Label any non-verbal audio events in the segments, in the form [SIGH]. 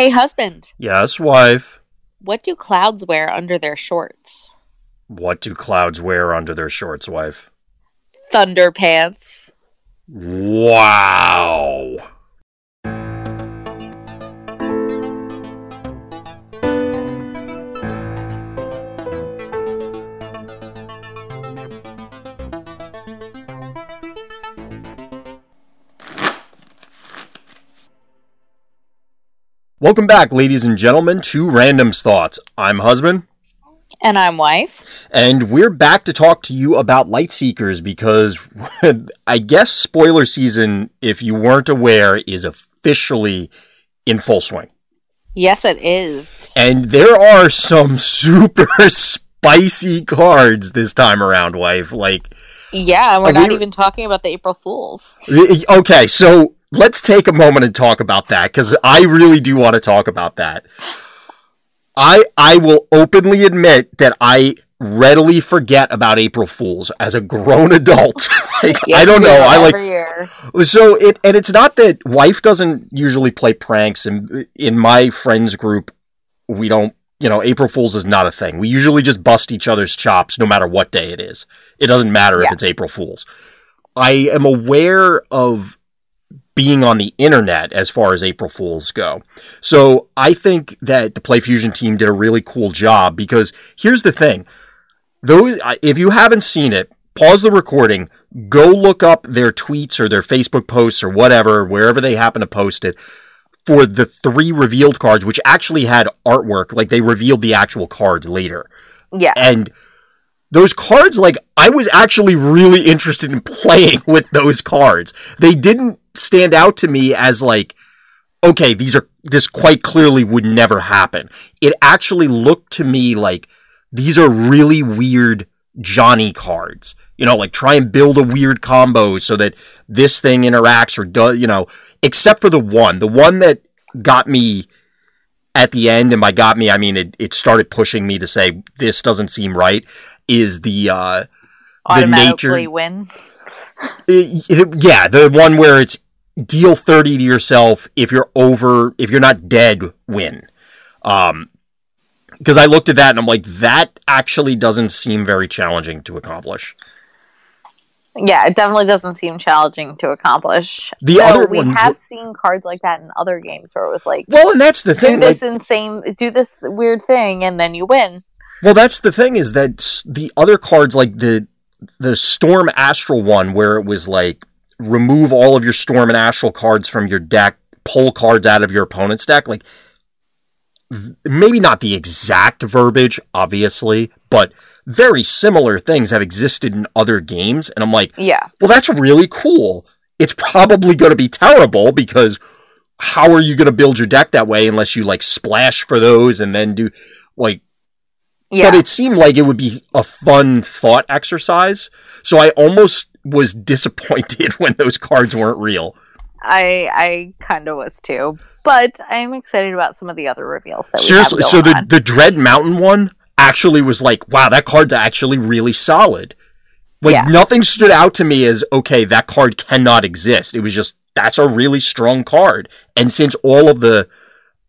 Hey, husband, Yes, wife. what do clouds wear under their shorts? What do clouds wear under their shorts, wife? Thunder pants. Wow. Welcome back, ladies and gentlemen, to Random's Thoughts. I'm husband. And I'm wife. And we're back to talk to you about Lightseekers because [LAUGHS] I guess spoiler season, if you weren't aware, is officially in full swing. Yes, it is. And there are some [LAUGHS] super spicy cards this time around, wife. Like, Yeah, and we're not we- even talking about the April Fools. [LAUGHS] okay, so let's take a moment and talk about that because I really do want to talk about that. I I will openly admit that I readily forget about April Fools as a grown adult. [LAUGHS] like, I don't know. do I like year. so it and it's not that wife doesn't usually play pranks and in my friends group we don't you know April Fools is not a thing. We usually just bust each other's chops no matter what day it is. It doesn't matter if it's April Fools. I am aware of being on the internet as far as April Fools go. So I think that the PlayFusion team did a really cool job because here's the thing. Those if you haven't seen it, pause the recording, go look up their tweets or their Facebook posts or whatever, wherever they happen to post it for the three revealed cards which actually had artwork, like they revealed the actual cards later. Yeah. And those cards, like, I was actually really interested in playing with those cards. They didn't stand out to me as like, okay, these are, this quite clearly would never happen. It actually looked to me like these are really weird Johnny cards. You know, like try and build a weird combo so that this thing interacts or does, you know, except for the one, the one that got me at the end, and by got me, I mean it, it started pushing me to say this doesn't seem right. Is the uh, Automatically nature- win. it- it- yeah, the one where it's deal 30 to yourself if you're over if you're not dead win. Um because I looked at that and I'm like that actually doesn't seem very challenging to accomplish. Yeah, it definitely doesn't seem challenging to accomplish. The Though other we one- have seen cards like that in other games where it was like, Well, and that's the do thing like, this insane, do this weird thing, and then you win. Well, that's the thing is that the other cards, like the the Storm Astral one, where it was like remove all of your Storm and Astral cards from your deck, pull cards out of your opponent's deck, like maybe not the exact verbiage, obviously, but very similar things have existed in other games, and I'm like, Yeah. well, that's really cool. It's probably going to be terrible because how are you going to build your deck that way unless you like splash for those and then do like Yeah. but it seemed like it would be a fun thought exercise. So I almost was disappointed [LAUGHS] when those cards weren't real. I I kind of was too, but I'm excited about some of the other reveals that Seriously, so the on. the Dread Mountain one actually was like, wow, that card's actually really solid. Like Yeah. nothing stood out to me as okay, that card cannot exist. It was just that's a really strong card. And since all of the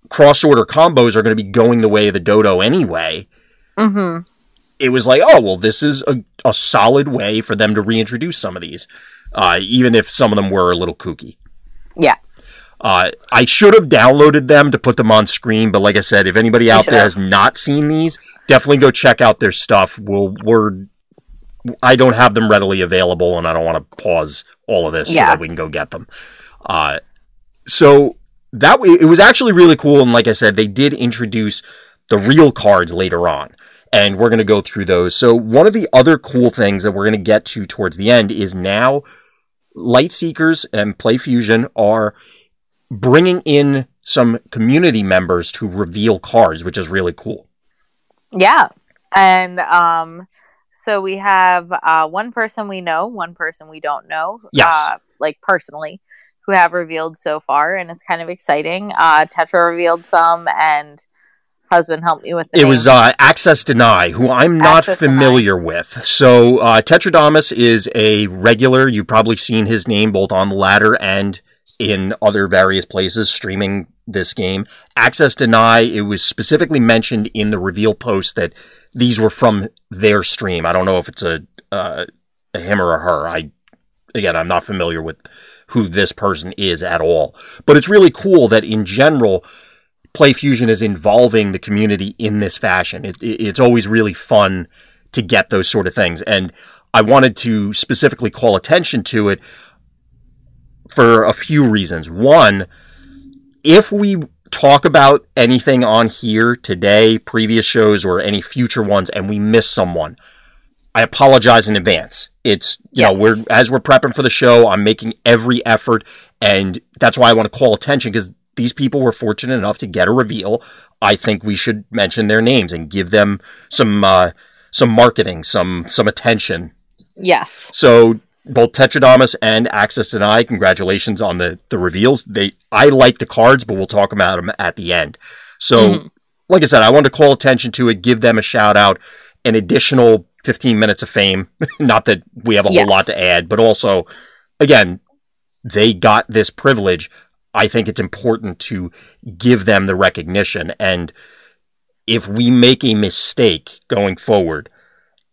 cross order combos are going to be going the way of the dodo anyway, hmm it was like, oh well, this is a, a solid way for them to reintroduce some of these, uh, even if some of them were a little kooky. Yeah. Uh, I should have downloaded them to put them on screen, but like I said, if anybody out there have. has not seen these, definitely go check out their stuff. We'll, we're, I don't have them readily available, and I don't want to pause all of this so that we can go get them. Uh, so that way, it was actually really cool, and like I said, they did introduce the real cards later on and we're going to go through those. So one of the other cool things that we're going to get to towards the end is now Lightseekers and PlayFusion are bringing in some community members to reveal cards, which is really cool. Yeah. And um so we have uh one person we know, one person we don't know. Yes. Uh like personally who have revealed so far and it's kind of exciting. Uh Tetra revealed some and husband helped me with It name. was uh, Access Deny, who I'm not Access Deny. familiar with. So uh, Tetradamus is a regular. You've probably seen his name both on the ladder and in other various places, streaming this game. Access Deny, it was specifically mentioned in the reveal post that these were from their stream. I don't know if it's a, uh, a him or a her. I, again, I'm not familiar with who this person is at all. But it's really cool that in general, PlayFusion is involving the community in this fashion. It, it, it's always really fun to get those sort of things. And I wanted to specifically call attention to it for a few reasons. One, if we talk about anything on here today, previous shows, or any future ones, and we miss someone, I apologize in advance. It's you yes. know we're as we're prepping for the show, I'm making every effort, and that's why I want to call attention because these people were fortunate enough to get a reveal. I think we should mention their names and give them some uh, some marketing, some some attention. Yes. So both Tetradamus and Access Deny, congratulations on the the reveals. They I like the cards, but we'll talk about them at the end. So, mm-hmm. like I said, I wanted to call attention to it, give them a shout out, an additional 15 minutes of fame. [LAUGHS] Not that we have a yes. whole lot to add, but also, again, they got this privilege. I think it's important to give them the recognition. And if we make a mistake going forward,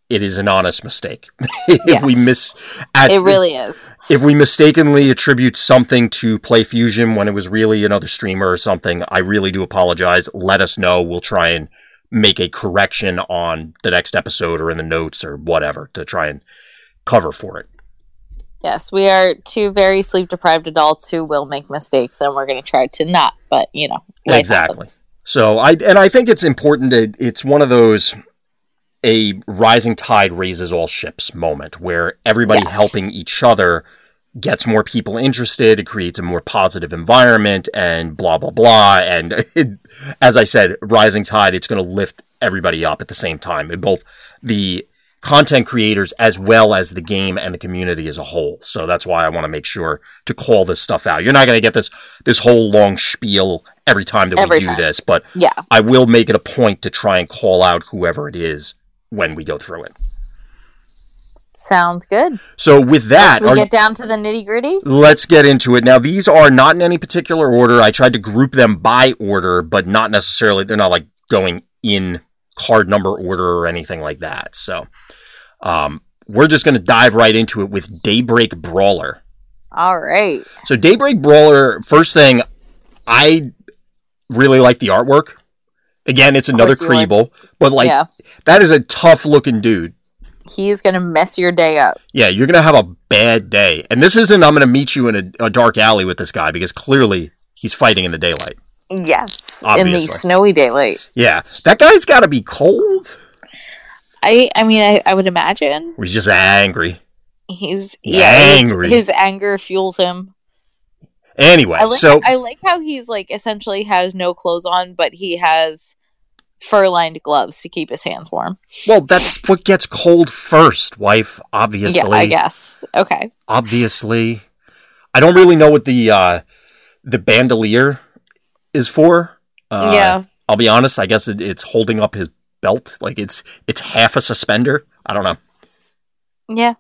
it is an honest mistake. [LAUGHS] if yes. we miss, at, it really is. If we mistakenly attribute something to PlayFusion when it was really another streamer or something, I really do apologize. Let us know. We'll try and make a correction on the next episode or in the notes or whatever to try and cover for it. Yes, we are two very sleep deprived adults who will make mistakes, and we're going to try to not. But you know, exactly. Happens. So I and I think it's important to. It's one of those a rising tide raises all ships moment where everybody yes. helping each other gets more people interested, it creates a more positive environment, and blah, blah, blah. And it, as I said, rising tide, it's going to lift everybody up at the same time, both the content creators as well as the game and the community as a whole. So that's why I want to make sure to call this stuff out. You're not going to get this this whole long spiel every time that every we do time. this, but yeah. I will make it a point to try and call out whoever it is when we go through it. Sounds good. So with that, we get down to the nitty gritty. Let's get into it. Now these are not in any particular order. I tried to group them by order, but not necessarily. They're not like going in card number order or anything like that. So um, we're just going to dive right into it with Daybreak Brawler. All right. So Daybreak Brawler. First thing, I really like the artwork. Again, it's another Creeble, but like yeah. that is a tough looking dude. He's gonna mess your day up. Yeah, you're gonna have a bad day. And this isn't I'm gonna meet you in a, a dark alley with this guy because clearly he's fighting in the daylight. Yes, Obviously. in the snowy daylight. Yeah, that guy's got to be cold. I I mean I, I would imagine. He's just angry. He's yeah, angry. His, his anger fuels him. Anyway, I like, so I like how he's like essentially has no clothes on, but he has fur lined gloves to keep his hands warm. Well, that's what gets cold first, wife, obviously. Yeah, I guess. Okay. Obviously. I don't really know what the uh the bandolier is for. Uh, yeah. I'll be honest, I guess it, it's holding up his belt. Like it's it's half a suspender. I don't know. Yeah.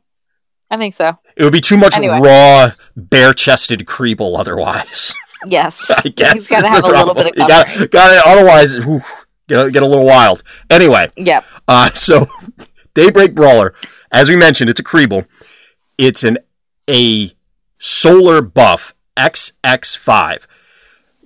I think so. It would be too much anyway. raw, bare chested creeble otherwise. [LAUGHS] Yes. I guess. He's got to have a little bit of cover. Got, got it. Otherwise, whew, get, get a little wild. Anyway. Yep. Uh, so, [LAUGHS] Daybreak Brawler, as we mentioned, it's a Creeble. It's an a solar buff XX5.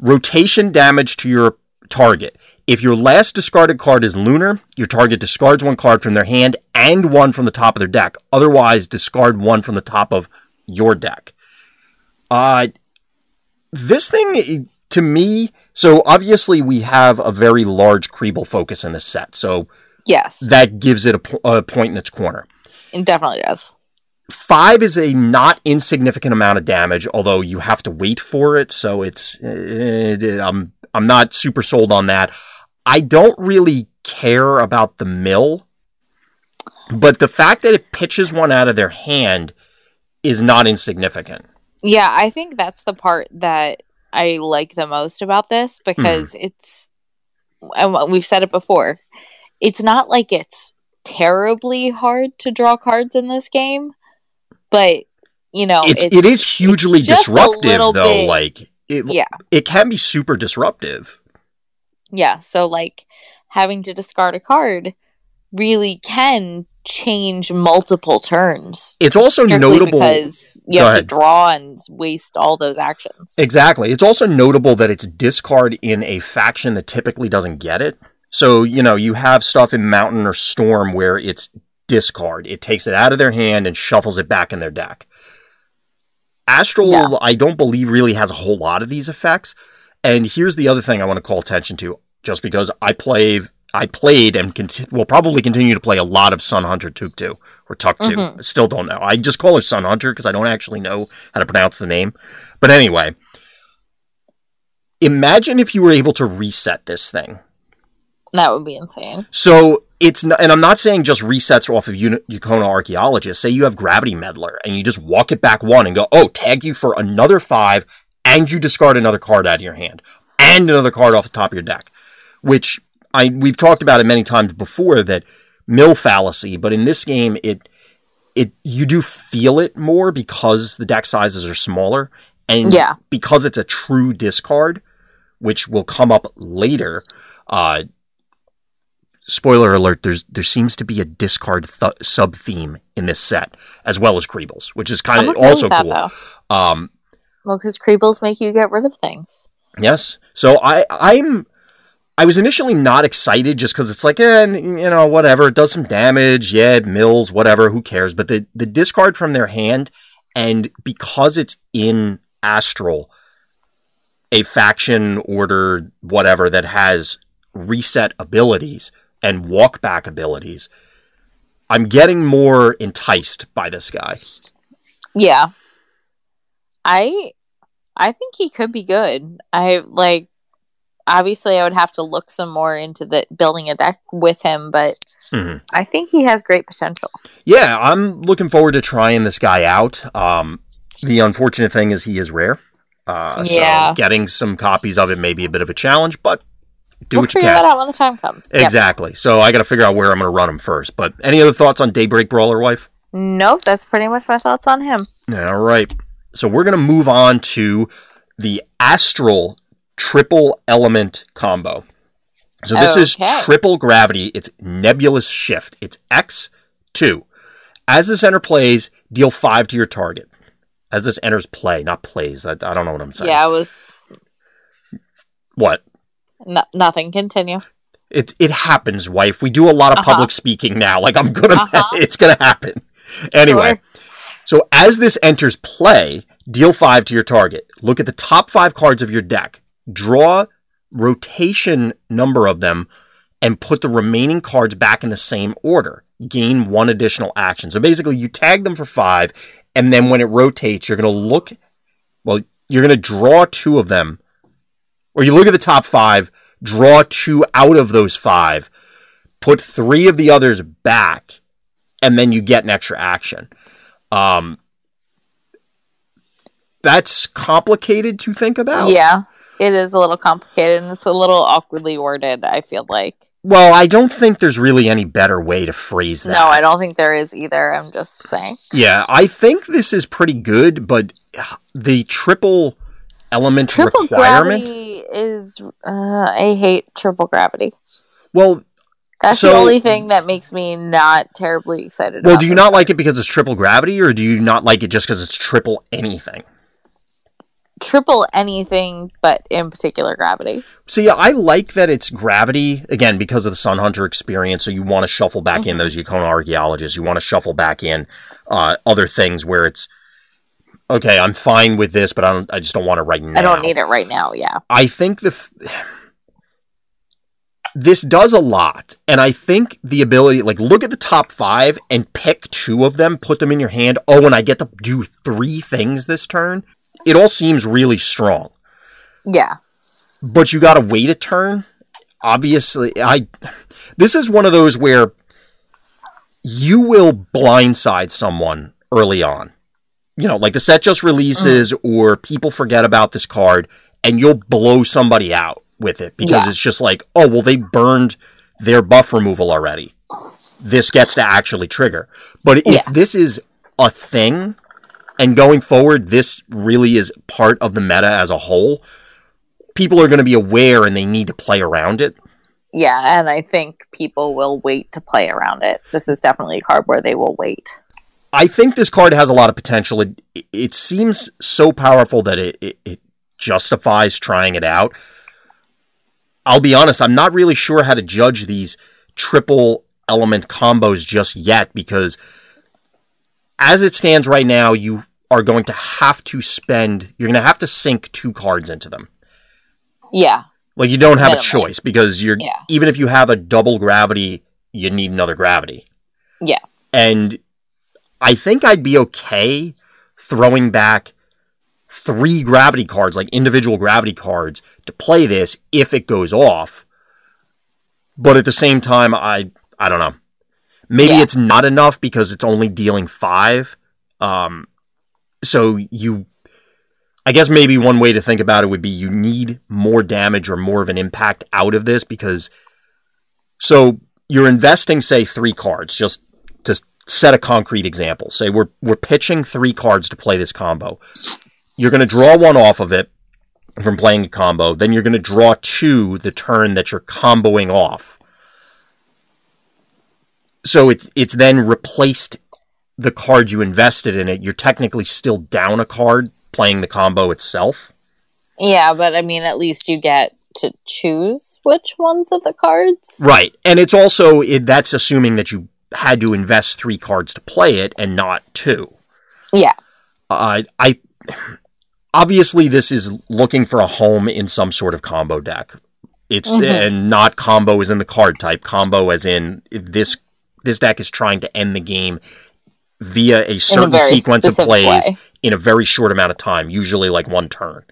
Rotation damage to your target. If your last discarded card is Lunar, your target discards one card from their hand and one from the top of their deck. Otherwise, discard one from the top of your deck. Uh, this thing to me, so obviously we have a very large Creeble focus in this set. So yes, that gives it a, a point in its corner. It definitely does. Five is a not insignificant amount of damage, although you have to wait for it. So it's uh, I'm I'm not super sold on that. I don't really care about the mill, but the fact that it pitches one out of their hand is not insignificant. Yeah, I think that's the part that I like the most about this because mm. it's, and we've said it before, it's not like it's terribly hard to draw cards in this game, but you know, it's, it's it is hugely disruptive though. Bit, like it, Yeah. it can be super disruptive. Yeah. So like having to discard a card really can change multiple turns. It's also notable because you have to draw and waste all those actions. Exactly. It's also notable that it's discard in a faction that typically doesn't get it. So, you know, you have stuff in Mountain or Storm where it's discard. It takes it out of their hand and shuffles it back in their deck. Astral, Yeah. I don't believe really has a whole lot of these effects. And here's the other thing I want to call attention to, just because I play, I played and conti- will probably continue to play a lot of Sun Hunter Tuk 2 or Tuk 2. Mhm. I Still don't know. I just call her Sun Hunter because I don't actually know how to pronounce the name. But anyway, imagine if you were able to reset this thing. That would be insane. So it's not, and I'm not saying just resets off of Yukona Archaeologist. Say you have Gravity Meddler and you just walk it back one and go, oh, tag you for another five, and you discard another card out of your hand and another card off the top of your deck. Which I we've talked about it many times before that mill fallacy, but in this game it it you do feel it more because the deck sizes are smaller and Yeah. because it's a true discard, which will come up later. Uh, spoiler alert: there's there seems to be a discard th- sub theme in this set as well as Creebles, which is kind of also that, cool. though. Um, Well, because creebles make you get rid of things. Yes. So I I'm I was initially not excited just because it's like, eh, you know, whatever. It does some damage. Yeah, it mills, whatever. Who cares? But the the discard from their hand, and because it's in Astral, a faction order, whatever that has reset abilities and walk back abilities, I'm getting more enticed by this guy. Yeah. I I think he could be good. I like obviously I would have to look some more into the building a deck with him, but Mhm. I think he has great potential. Yeah, I'm looking forward to trying this guy out. Um, the unfortunate thing is he is rare. Uh, Yeah. So getting some copies of it may be a bit of a challenge, but do we'll what you figure can. that out when the time comes. Yep. Exactly. So I got to figure out where I'm going to run him first. But any other thoughts on Daybreak Brawler Wife? Nope, that's pretty much my thoughts on him. All right. So we're going to move on to the Astral Triple Element combo. So this is triple gravity. It's nebulous shift. It's X2. As this enter plays, deal five to your target. As this enters play, not plays. I, I don't know what I'm saying. Yeah, it was What? No- nothing. Continue. It it happens, wife. We do a lot of Uh-huh. public speaking now. Like I'm gonna, [LAUGHS] Uh-huh. it's gonna happen. Anyway, Sure. so as this enters play, deal five to your target. Look at the top five cards of your deck. Draw rotation number of them, and put the remaining cards back in the same order. Gain one additional action. So basically, you tag them for five, and then when it rotates, you're gonna look. Well, you're gonna draw two of them, or you look at the top five draw two out of those five, put three of the others back, and then you get an extra action. Um, that's complicated to think about. Yeah, it is a little complicated and it's a little awkwardly worded. I feel like. Well, I don't think there's really any better way to phrase that. No, I don't think there is either. I'm just saying. Yeah, I think this is pretty good, but the triple element Triple requirement. gravity is. Uh, I hate triple gravity. Well, That's So- the only thing that makes me not terribly excited. well, do you not like it because it's triple gravity, or do you not like it just because it's triple anything? triple anything, but in particular gravity. See, I like that it's gravity again because of the Sun Hunter experience. So you want to shuffle back in Mhm. those Yukona archaeologists. You want to shuffle back in uh, other things where it's okay. I'm fine with this, but I don't. I just don't want it right now. I don't need it right now. Yeah. I think the f- this does a lot, and I think the ability, like, look at the top five and pick two of them, put them in your hand. Oh, and I get to do three things this turn. It all seems really strong Yeah. but you got to wait a turn. Obviously, I this is one of those where you will blindside someone early on. You know, like the set just releases mm. or people forget about this card and you'll blow somebody out with it because Yeah. it's just like, "Oh, well they burned their buff removal already." This gets to actually trigger. But if Yeah. this is a thing, and going forward, this really is part of the meta as a whole. People are going to be aware and they need to play around it. Yeah, and I think people will wait to play around it. This is definitely a card where they will wait. I think this card has a lot of potential. It, it seems so powerful that it, it, it justifies trying it out. I'll be honest, I'm not really sure how to judge these triple element combos just yet because as it stands right now, you are going to have to spend, you're going to have to sink two cards into them. Yeah. Like you don't have Minimally. a choice because you're, Yeah. even if you have a double gravity, you need another gravity. Yeah. And I think I'd be okay throwing back three gravity cards, like individual gravity cards, to play this if it goes off. But at the same time, I I don't know. Maybe Yeah. it's not enough because it's only dealing five. Um, so you, I guess maybe one way to think about it would be you need more damage or more of an impact out of this because. So you're investing, say, three cards just to set a concrete example. Say we're we're pitching three cards to play this combo. You're going to draw one off of it from playing a combo. Then you're going to draw two the turn that you're comboing off. So it's it's then replaced the card you invested in it. You're technically still down a card playing the combo itself. Yeah, but I mean, at least you get to choose which ones of the cards. Right. And it's also it, that's assuming that you had to invest 3 cards to play it and not 2. Yeah. Uh, I obviously this is looking for a home in some sort of combo deck. It's Mhm. and not combo is in the card type. Combo as in this this deck is trying to end the game via a certain very sequence of plays way. in a very short amount of time, usually like one turn.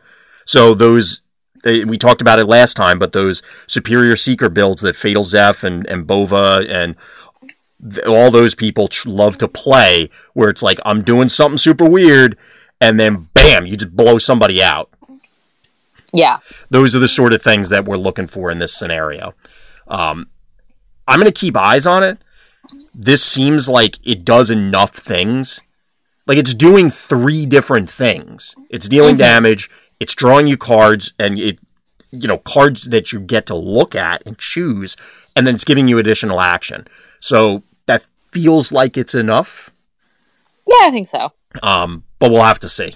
So those we talked about it last time, but those superior seeker builds that Fatal Zeph and and Bova and th- all those people tr- love to play, where it's like I'm doing something super weird, and then bam, you just blow somebody out. Yeah. Those are the sort of things that we're looking for in this scenario. Um, I'm going to keep eyes on it. This seems like it does enough things. Like it's doing three different things. It's dealing Mhm. damage, it's drawing you cards, and it, you know, cards that you get to look at and choose, and then it's giving you additional action. So that feels like it's enough. Yeah, I think so. Um, but we'll have to see.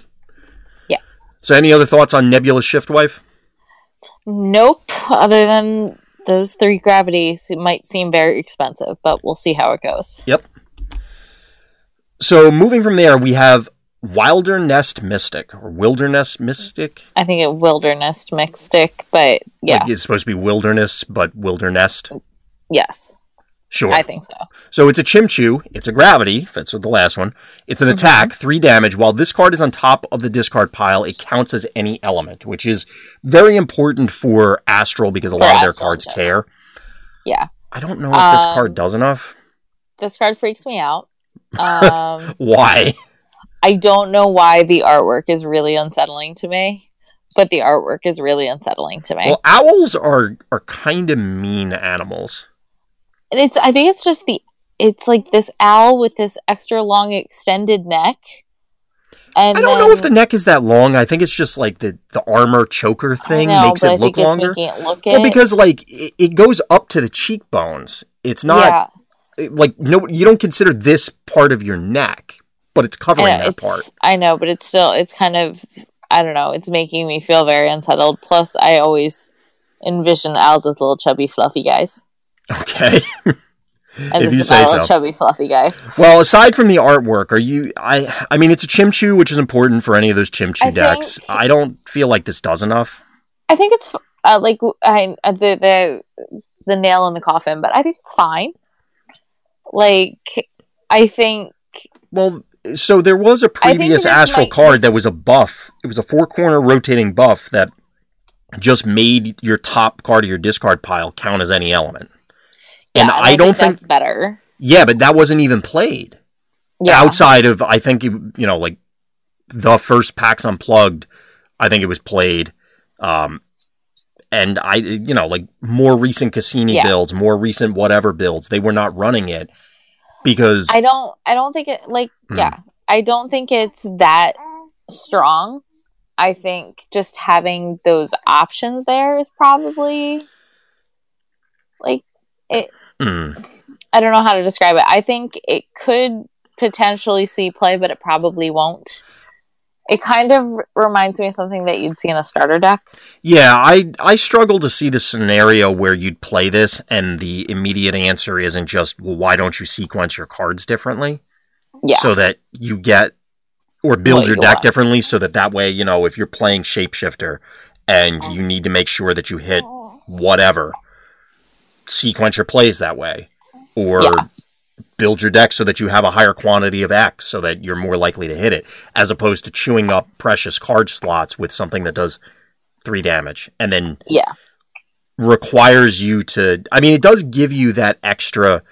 Yeah. So any other thoughts on Nebula Shiftwife? Nope. Other than those three gravities, it might seem very expensive, but we'll see how it goes. Yep. So moving from there, we have Wilder Nest Mystic or Wilderness Mystic. I think it wilderness mystic, but yeah, Like it's supposed to be wilderness, but wilderness. yes, Sure. I think so. So it's a Chimchu. It's a gravity. Fits with the last one. It's Mm-hmm. an attack, three damage. While this card is on top of the discard pile, it counts as any element, which is very important for Astral because a For lot of their Astral, cards yeah. care. Yeah, I don't know if this Um, card does enough. this card freaks me out. [LAUGHS] Um, Why? I don't know why the artwork is really unsettling to me, but the artwork is really unsettling to me. Well, owls are are kind of mean animals. And it's I think it's just the it's like this owl with this extra long extended neck. And I don't then, know if the neck is that long. I think it's just like the, the armor choker thing know, makes it look longer. It look Well, it. because like it, it goes up to the cheekbones. It's not yeah, like no, you don't consider this part of your neck, but it's covering know, that it's, part. I know, but it's still it's kind of I don't know. It's making me feel very unsettled. Plus, I always envision owls as little chubby fluffy guys, Okay. [LAUGHS] and If this you is say so. chubby fluffy guy. well, aside from the artwork, are you? I I mean, it's a Chimchu, which is important for any of those Chimchu I decks. think- I don't feel like this does enough. I think it's uh, like I uh, the the the nail in the coffin, but I think it's fine. Like I think Well, so there was a previous astral might- card that was a buff. It was a four corner rotating buff that just made your top card of your discard pile count as any element. And I don't think, that's better. yeah, but that wasn't even played Yeah, outside of I think you you know like the first PAX Unplugged. I think it was played. Um, and I, you know, like more recent Cassini Yeah. builds, more recent whatever builds, they were not running it because I don't. I don't think it like. Hmm. Yeah, I don't think it's that strong. I think just having those options there is probably like it. Mm. I don't know how to describe it. I think it could potentially see play, but it probably won't. It kind of reminds me of something that you'd see in a starter deck. Yeah, I I struggle to see the scenario where you'd play this and the immediate answer isn't just well why don't you sequence your cards differently? Yeah. So that you get or build What your you deck want. differently so that that way, you know, if you're playing shapeshifter and you need to make sure that you hit whatever sequence your plays that way or Yeah. build your deck so that you have a higher quantity of X so that you're more likely to hit it, as opposed to chewing up precious card slots with something that does three damage and then yeah. requires you to. I mean, it does give you that extra.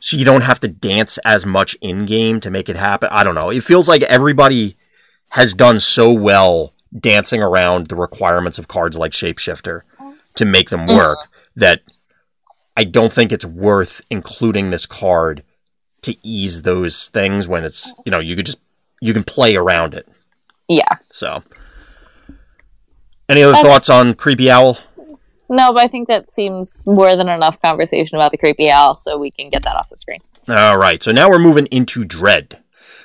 So you don't have to dance as much in game to make it happen. I don't know. It feels like everybody has done so well dancing around the requirements of cards like Shapeshifter to make them mm-hmm. work that I don't think it's worth including this card to ease those things when it's you know you could just you can play around it. Yeah. So, any other That's- thoughts on Creepy Owl? No, but I think that seems more than enough conversation about the creepy owl, so we can get that off the screen. All right, so now we're moving into Dread.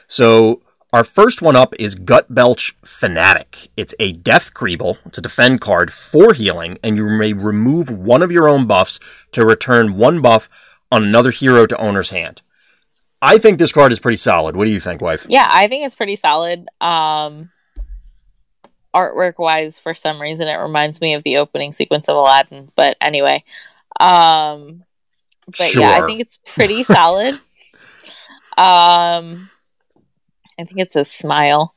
So our first one up is Gut Belch Fanatic. It's a Death Creeble. It's a defend card for healing, and you may remove one of your own buffs to return one buff on another hero to owner's hand. I think this card is pretty solid. What do you think, wife? Yeah, I think it's pretty solid. Um, artwork wise, for some reason, it reminds me of the opening sequence of Aladdin. But anyway, um, but yeah, I think it's pretty solid. [LAUGHS] um, I think it's a smile.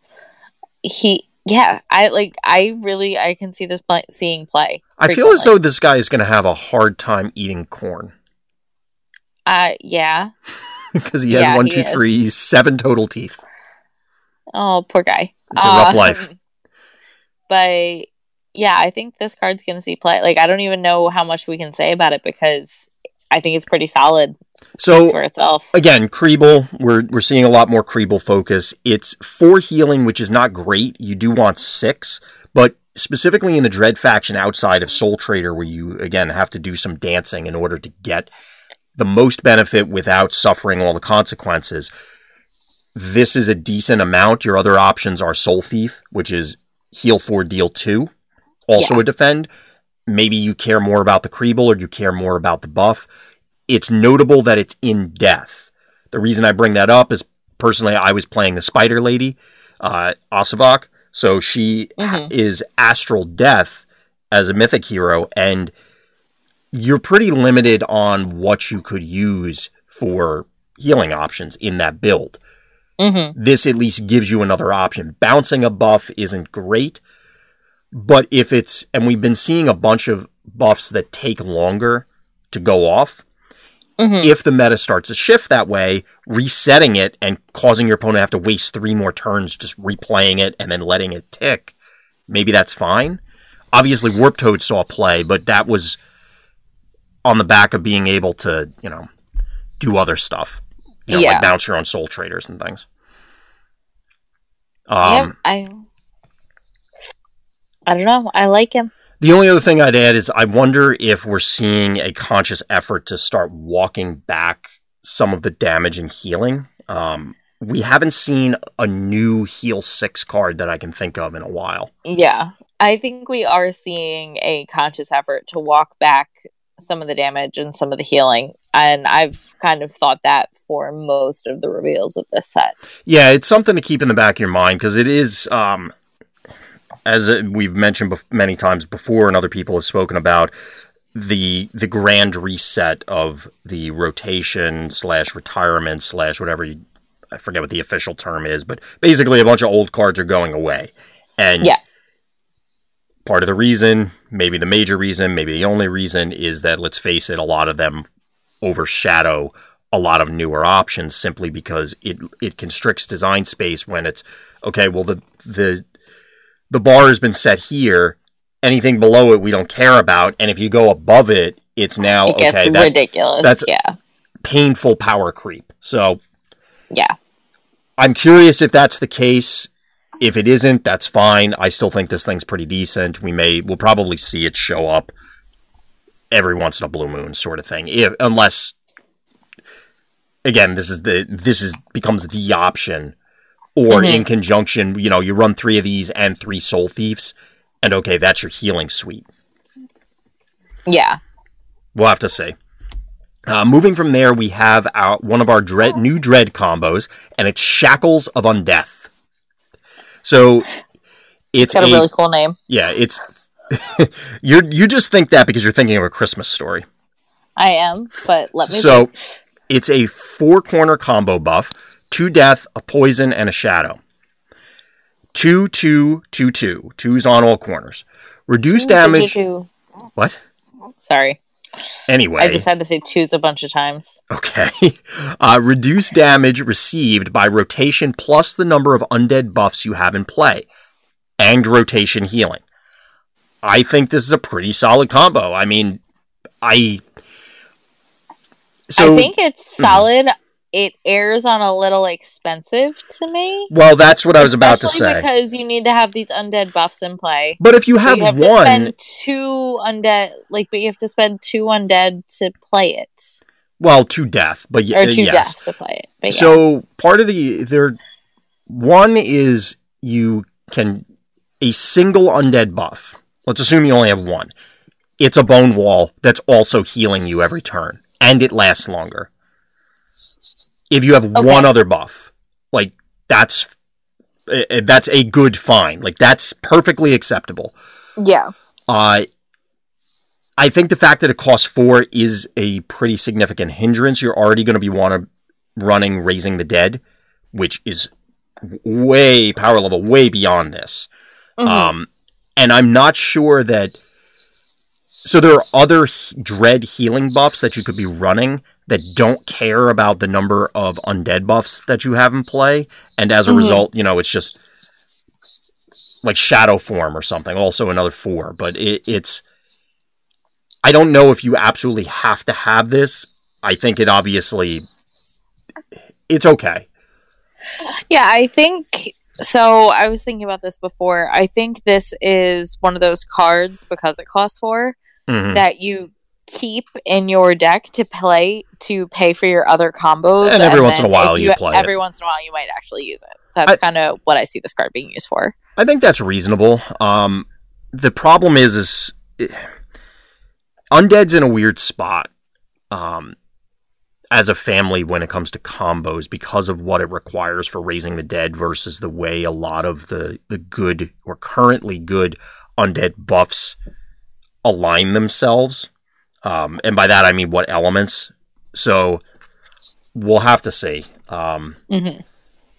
He, yeah, I like. I really, I can see this play, seeing play. I feel as though this guy is going to have a hard time eating corn Uh, yeah. [LAUGHS] because he has Yeah, one, he two, is. three, seven total teeth. Oh, poor guy. It's a rough Um, life. But yeah, I think this card's going to see play. Like, I don't even know how much we can say about it because I think it's pretty solid So for itself. again, Creeble, we're we're seeing a lot more Creeble focus. It's for healing, which is not great. You do want six, but specifically in the Dread faction outside of Soul Trader, where you again have to do some dancing in order to get the most benefit without suffering all the consequences. This is a decent amount. Your other options are Soul Thief, which is heal four, deal two, also a defend. Maybe you care more about the Creeble or you care more about the buff it's notable that it's in death. The reason I bring that up is personally I was playing the Spider Lady, uh, Asavak, so she Mhm. is astral death as a mythic hero, and you're pretty limited on what you could use for healing options in that build. hmm This at least gives you another option. Bouncing a buff isn't great, but if it's, and we've been seeing a bunch of buffs that take longer to go off, hmm if the meta starts to shift that way, resetting it and causing your opponent to have to waste three more turns just replaying it and then letting it tick, maybe that's fine. Obviously, Warp Toad saw play, but that was on the back of being able to, you know, do other stuff. You know, Yeah. like bounce your own soul traders and things. Um, yep, I. I don't know. I like him. The only other thing I'd add is I wonder if we're seeing a conscious effort to start walking back some of the damage and healing. Um, we haven't seen a new heal six card that I can think of in a while. Yeah, I think we are seeing a conscious effort to walk back some of the damage and some of the healing, and I've kind of thought that for most of the reveals of this set. Yeah, it's something to keep in the back of your mind because it is, um, as uh, we've mentioned many times before, and other people have spoken about the the grand reset of the rotation slash retirement slash whatever you, I forget what the official term is, but basically a bunch of old cards are going away, and Yeah. part of the reason, maybe the major reason, maybe the only reason, is that let's face it, a lot of them overshadow a lot of newer options simply because it it constricts design space when it's okay. Well, the the the bar has been set here. Anything below it, we don't care about, and if you go above it, it's now it gets okay. That ridiculous. that's- yeah, painful power creep. So yeah. I'm curious if that's the case. If it isn't, that's fine. I still think this thing's pretty decent. We may, we'll probably see it show up every once in a blue moon, sort of thing. If, unless, again, this is the this is becomes the option, or Mhm. in conjunction, you know, you run three of these and three soul thieves, and okay, that's your healing suite. Yeah. We'll have to see. Uh, moving from there, we have our one of our dread, new dread combos, and it's Shackles of Undeath. So it's Got a a, really cool name. yeah, it's [LAUGHS] you you just think that because you're thinking of a Christmas story. I am, but let me So it's a four corner combo buff: two death, a poison, and a shadow. Two two two two. Two's on all corners. Reduce damage. Two. What? Sorry. Anyway, I just had to say twos a bunch of times. Okay. [LAUGHS] Uh, reduce damage received by rotation plus the number of undead buffs you have in play, and rotation healing. I think this is a pretty solid combo. I mean, I. So, I think it's solid. It errs on a little expensive to me. well, that's what I was about to say. because you need to have these undead buffs in play. But if you So have, you have to one, spend two undead, like, but you have to spend two undead to play it, well, two death, but y- or uh, two yes. deaths to play it. But yeah. So part of the there one is you can a single undead buff. Let's assume you only have one. It's a bone wall that's also healing you every turn, and it lasts longer. If you have Okay. one other buff, like that's eh, eh, that's a good fine. Like that's perfectly acceptable. yeah, Uh, I think the fact that it costs four is a pretty significant hindrance. You're already going to be want to running raising the dead, which is way power level, way beyond this. Mhm. Um, and I'm not sure that. So there are other dread healing buffs that you could be running that don't care about the number of undead buffs that you have in play, and as a Mhm. result, you know it's just like shadow form or something. Also another four, but it, it's. I don't know if you absolutely have to have this. I think it obviously. It's okay. yeah. I think so. I was thinking about this before. I think this is one of those cards because it costs four Mhm. that you keep in your deck to play to pay for your other combos. And every once in a while if you play it. Every once in a while, you might actually use it. That's kind of what I see this card being used for. I think that's reasonable. Um, the problem is, is eh, undead's in a weird spot um, as a family when it comes to combos because of what it requires for raising the dead versus the way a lot of the the good or currently good undead buffs align themselves. Um, and by that I mean what elements. So we'll have to see. Um, hmm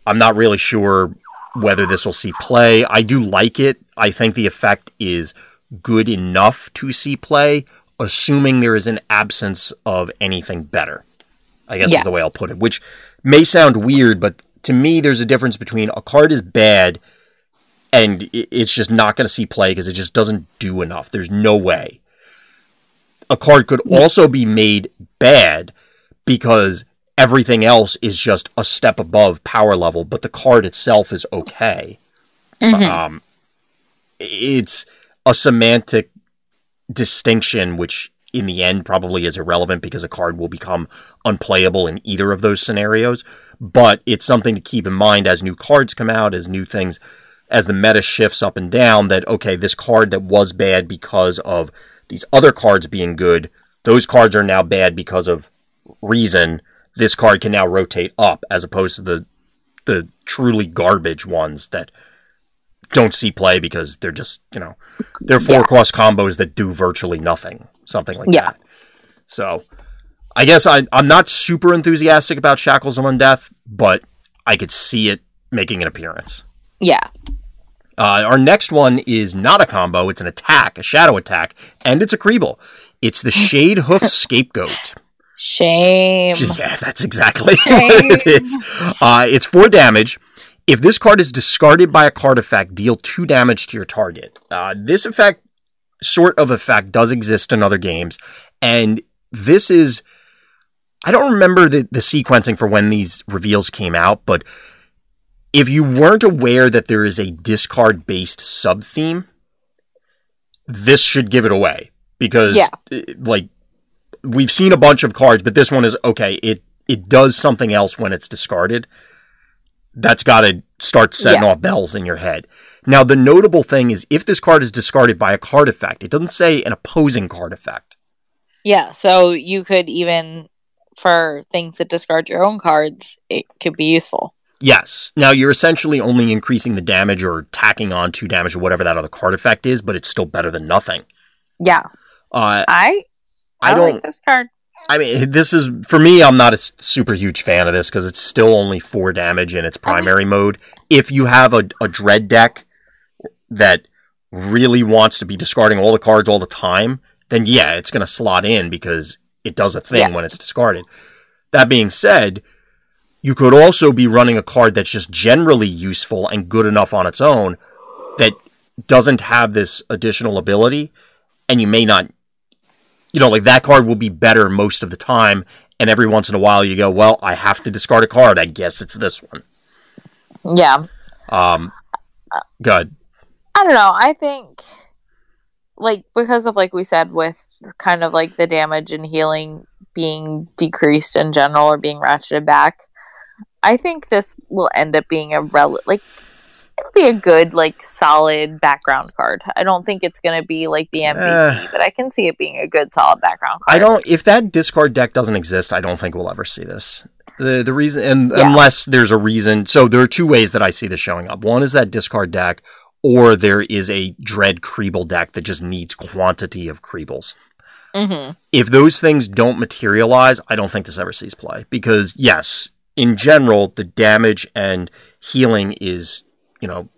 I'm not really sure whether this will see play. I do like it. I think the effect is good enough to see play, assuming there is an absence of anything better. I guess Yeah. is the way I'll put it, which may sound weird, but to me, there's a difference between a card is bad and it's just not going to see play because it just doesn't do enough. There's no way. A card could also be made bad because everything else is just a step above power level, but the card itself is okay. Mhm. Um, it's a semantic distinction, which in the end probably is irrelevant because a card will become unplayable in either of those scenarios. But it's something to keep in mind as new cards come out, as new things, as the meta shifts up and down. That okay, this card that was bad because of these other cards being good, those cards are now bad because of reason. This card can now rotate up as opposed to the the truly garbage ones that don't see play because they're just you know they're four Yeah. cost combos that do virtually nothing, something like Yeah. that. So I guess I I'm not super enthusiastic about Shackles of Undeath, but I could see it making an appearance. Yeah. Uh, our next one is not a combo; it's an attack, a shadow attack, and it's a Creeble. It's the [LAUGHS] Shade Hoof Scapegoat. Shame. Yeah, that's exactly [LAUGHS] Shame. what it is. Uh, it's four damage. If this card is discarded by a card effect, deal two damage to your target. Uh, this effect, sort of effect, does exist in other games, and this is. I don't remember the, the sequencing for when these reveals came out, but if you weren't aware that there is a discard based sub theme, this should give it away because Yeah. eh, like we've seen a bunch of cards, but this one is okay. It it does something else when it's discarded. That's got to start setting Yeah. off bells in your head. Now, the notable thing is if this card is discarded by a card effect, it doesn't say an opposing card effect. Yeah, so you could even for things that discard your own cards, it could be useful. Yes. Now you're essentially only increasing the damage or tacking on two damage or whatever that other card effect is, but it's still better than nothing. Yeah, Uh, I I I, don't. like this card. I mean, this is for me. I'm not a super huge fan of this because it's still only four damage in its primary mode. If you have a, a dread deck that really wants to be discarding all the cards all the time, then yeah, it's going to slot in because it does a thing Yeah. when it's discarded. That being said, you could also be running a card that's just generally useful and good enough on its own that doesn't have this additional ability, and you may not you know, like that card will be better most of the time, and every once in a while you go, well, I have to discard a card. I guess it's this one. Yeah, Um, good. I don't know. I think like because of like we said with kind of like the damage and healing being decreased in general or being ratcheted back, I think this will end up being a rel like it'll be a good like solid background card. I don't think it's going to be like the MVP, Uh. but I can see it being a good solid background card. I don't. If that discard deck doesn't exist, I don't think we'll ever see this. The the reason, and Yeah. unless there's a reason, so there are two ways that I see this showing up. One is that discard deck, or there is a Dread Creeble deck that just needs quantity of Creebles. hmm if those things don't materialize, I don't think this ever sees play. Because yes, in general, the damage and healing is, you know,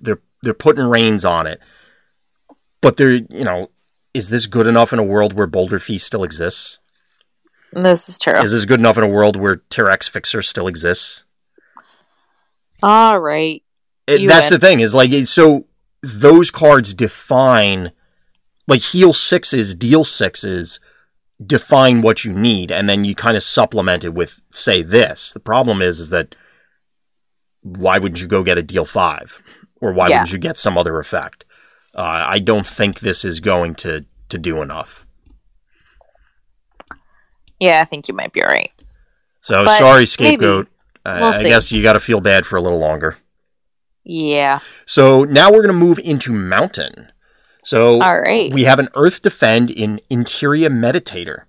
they're they're putting reins on it. But they're, you know, is this good enough in a world where Boulder Fee still exists? This is true. Is this good enough in a world where T-Rex Fixer still exists? All right. Eh, it, that's win. the thing is like eh, so those cards define like heal sixes, deal sixes define what you need, and then you kind of supplement it with say this. The problem is is that why wouldn't you go get a deal five, or why Yeah. wouldn't you get some other effect? Uh, I don't think this is going to to do enough. Yeah, I think you might be right. So But sorry, scapegoat. I, We'll I see. guess you got to feel bad for a little longer. Yeah. So now we're going to move into mountain. So All right. we have an Earth Defend in Interior Meditator.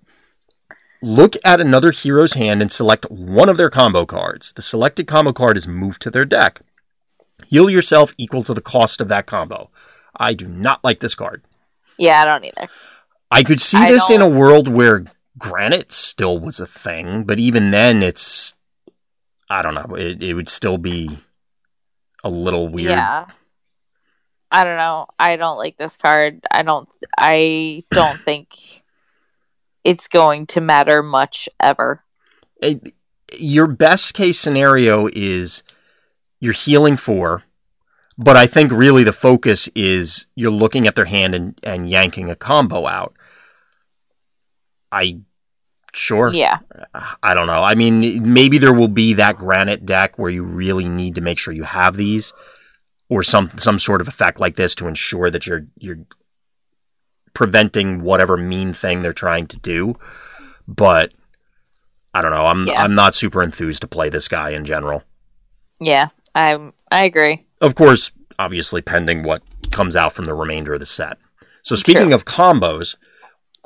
Look at another hero's hand and select one of their combo cards. The selected combo card is moved to their deck. Heal yourself equal to the cost of that combo. I do not like this card. yeah, I don't either. I could see I this in a world where granite still was a thing, but even then it's I don't know, it, it would still be a little weird. Yeah. I don't know. I don't like this card. I don't I don't [CLEARS THROAT] think it's going to matter much ever. it- your best case scenario is you're healing four, but I think really the focus is you're looking at their hand and, and yanking a combo out. I sure. Yeah. I don't know. I mean, maybe there will be that granite deck where you really need to make sure you have these, or some some sort of effect like this to ensure that you're you're preventing whatever mean thing they're trying to do. But I don't know. I'm Yeah. I'm not super enthused to play this guy in general. Yeah. I I agree. Of course, obviously pending what comes out from the remainder of the set. So speaking True. of combos,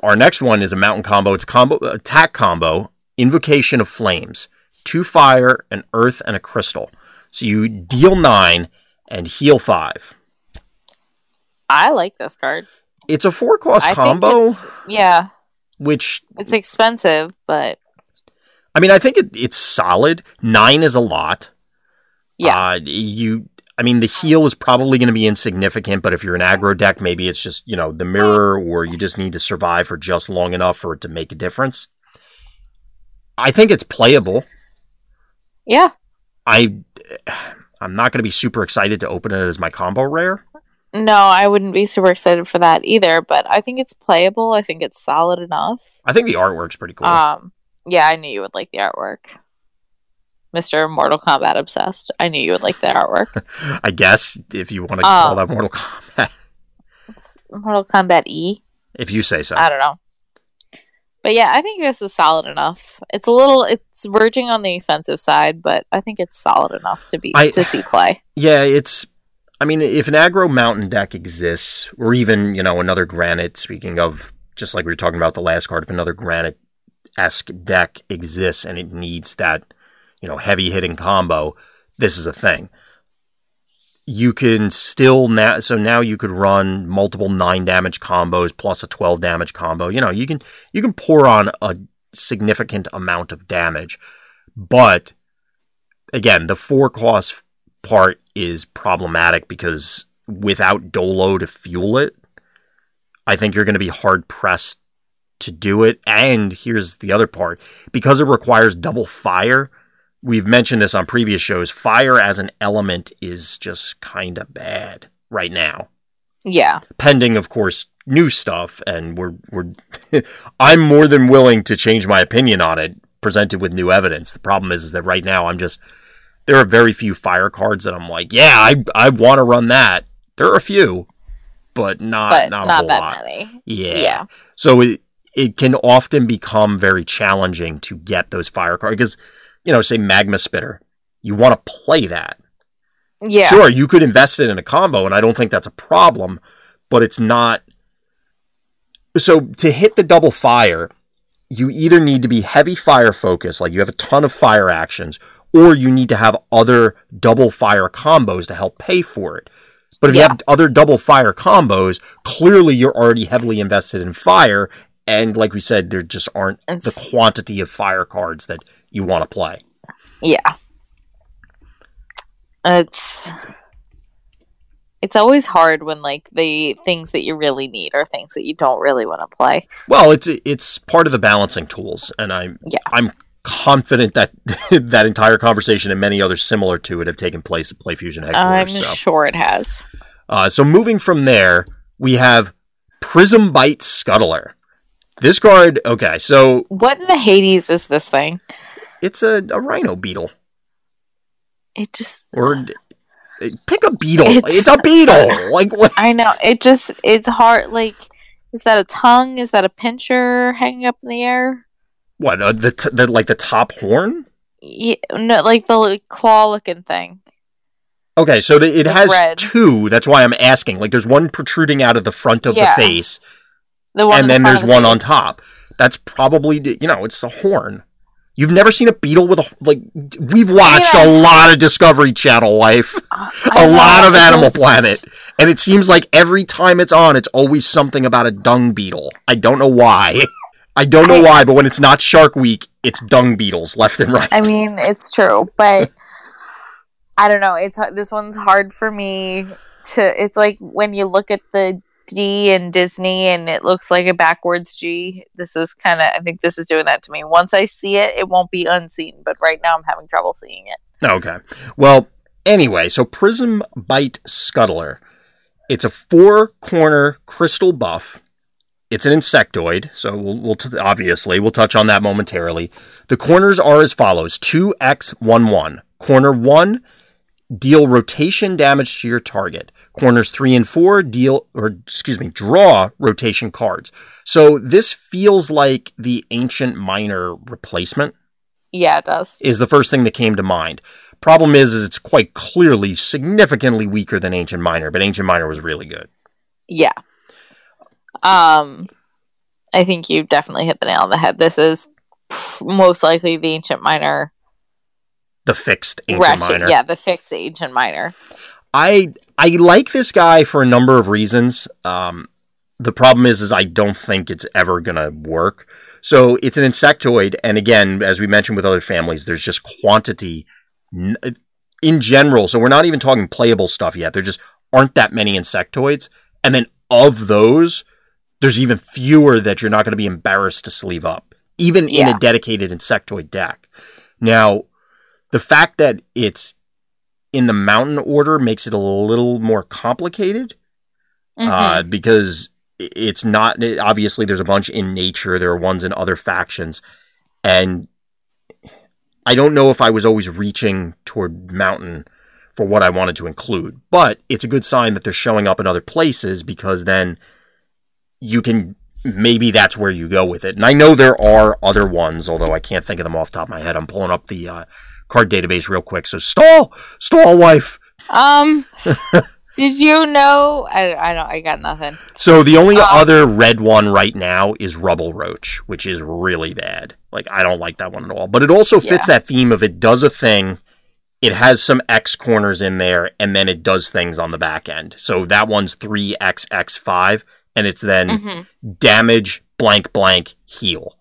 our next one is a mountain combo. It's a combo attack combo, Invocation of Flames, two fire, an earth, and a crystal. So you deal nine and heal five. I like this card. It's a four cost I combo, yeah, which it's expensive, but I mean I think it, it's solid. Nine is a lot. yeah. Uh, you, I mean, the heal is probably going to be insignificant, but if you're an aggro deck, maybe it's just, you know, the mirror or you just need to survive for just long enough for it to make a difference. I think it's playable. yeah. I, I'm not going to be super excited to open it as my combo rare. No, I wouldn't be super excited for that either, but I think it's playable. I think it's solid enough. I think the artwork's pretty cool. Um yeah, I knew you would like the artwork. Mr. Mortal Kombat obsessed. I knew you would like the artwork. [LAUGHS] I guess if you want to call Um, that Mortal Kombat, It's Mortal Kombat E. if you say so. I don't know. But yeah, I think this is solid enough. It's a little it's verging on the expensive side, but I think it's solid enough to be I- to see play. Yeah, it's. I mean, if an aggro mountain deck exists, or even you know another granite. Speaking of, just like we were talking about the last card, if another granite esque deck exists and it needs that you know heavy hitting combo, this is a thing. You can still now, so now you could run multiple nine damage combos plus a twelve damage combo. You know, you can you can pour on a significant amount of damage, but again, the four cost part is problematic because without Dolo to fuel it, I think you're going to be hard pressed to do it. And here's the other part because it requires double fire. We've mentioned this on previous shows. Fire as an element is just kind of bad right now. Yeah. Pending, of course, new stuff, and we're we're. [LAUGHS] I'm more than willing to change my opinion on it, presented with new evidence. The problem is, is that right now I'm just there are very few fire cards that I'm like, yeah, I I want to run that. There are a few, but not But not, not, a whole that lot. many. Yeah. Yeah. So it it can often become very challenging to get those fire cards because you know, say magma spitter, you want to play that. Yeah. Sure, you could invest it in a combo, and I don't think that's a problem, but it's not. So to hit the double fire, you either need to be heavy fire focused, like you have a ton of fire actions, or you need to have other double fire combos to help pay for it. But if you have other double fire combos, clearly you're already heavily invested in fire, and like we said, there just aren't the quantity of fire cards that you want to play. Yeah. It's it's always hard when like the things that you really need are things that you don't really want to play. Well, it's it's part of the balancing tools, and I'm Yeah. I'm confident that [LAUGHS] that entire conversation and many others similar to it have taken place at PlayFusion I'm so. sure it has. Uh, so moving from there, we have Prism Bite Scuttler. This card, okay, so What in the Hades is this thing? It's a, a rhino beetle, It just or pick a beetle. It's- It's, a beetle. [LAUGHS] Like what? I know it just it's hard like is that a tongue? Is that a pincher hanging up in the air? What? Uh, the, t- the like the top horn? Yeah, no, like the claw looking thing. Okay, so the, it has red. two. That's why I'm asking. Like, there's one protruding out of the front of Yeah. the face, The one and the then front there's the one on top. That's probably you know it's a horn. You've never seen a beetle with a like. We've watched Yeah. a lot of Discovery Channel life, Uh, [LAUGHS] a lot of Animal just- Planet, and it seems like every time it's on, it's always something about a dung beetle. I don't know why. [LAUGHS] I don't know I- why, but when it's not Shark Week, it's dung beetles left and right. I mean, it's true, but I don't know. It's this one's hard for me to. It's like when you look at the G in Disney and it looks like a backwards G. This is kind of. I think this is doing that to me. Once I see it, it won't be unseen. But right now, I'm having trouble seeing it. Okay. Well, anyway, so Prism Bite Scuttler. It's a four corner crystal buff. It's an insectoid, so we'll, we'll t- obviously we'll touch on that momentarily. The corners are as follows: two X one one. Corner one, deal rotation damage to your target. Corners three and four deal, or excuse me, draw rotation cards. So this feels like the ancient miner replacement Yeah, it does. is the first thing that came to mind. Problem is, is it's quite clearly significantly weaker than Ancient Miner, but Ancient Miner was really good. Yeah. Um, I think you definitely hit the nail on the head. This is most likely the ancient miner The fixed Ancient ratchet. Miner. Yeah, the fixed ancient miner. I I like this guy for a number of reasons. Um, the problem is, is I don't think it's ever gonna work. So it's an insectoid, and again, as we mentioned with other families, there's just quantity in general. So we're not even talking playable stuff yet. There just aren't that many insectoids, and then of those, there's even fewer that you're not going to be embarrassed to sleeve up, even in Yeah. a dedicated insectoid deck. Now, the fact that it's in the mountain order makes it a little more complicated Mhm. uh, because it's not obviously there's a bunch in nature there are ones in other factions and I don't know if I was always reaching toward mountain for what I wanted to include, but it's a good sign that they're showing up in other places because then you can maybe that's where you go with it. And I know there are other ones, although I can't think of them off the top of my head. I'm pulling up the uh, card database real quick. So stall, stall, wife. Um, [LAUGHS] did you know? I, I don't. I got nothing. So the only um, other red one right now is Rubble Roach, which is really bad. Like I don't like that one at all. But it also fits yeah. that theme of it does a thing. It has some X corners in there, and then it does things on the back end. So that one's three X X five and it's then mm-hmm. damage blank blank heal.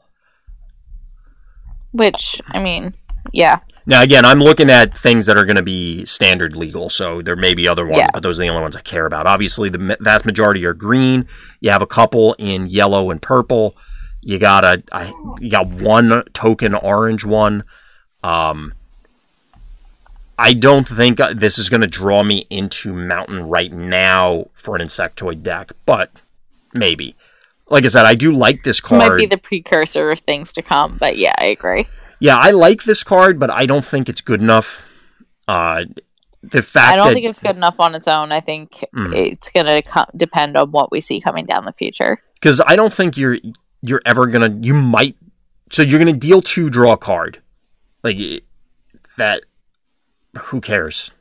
Which I mean, yeah. Now again, I'm looking at things that are going to be standard legal, so there may be other ones, yeah. but those are the only ones I care about. Obviously, the vast majority are green. You have a couple in yellow and purple. You got a, I, you got one token orange one. Um, I don't think this is going to draw me into Mountain right now for an insectoid deck, but maybe. Like I said, I do like this card. Might be the precursor of things to come, but yeah, I agree. Yeah, I like this card, but I don't think it's good enough. Uh, the fact I don't that, think it's good enough on its own. I think mm. it's going to co- depend on what we see coming down the future. Because I don't think you're you're ever gonna. You might. So you're gonna deal two, draw a card. Like that. Who cares?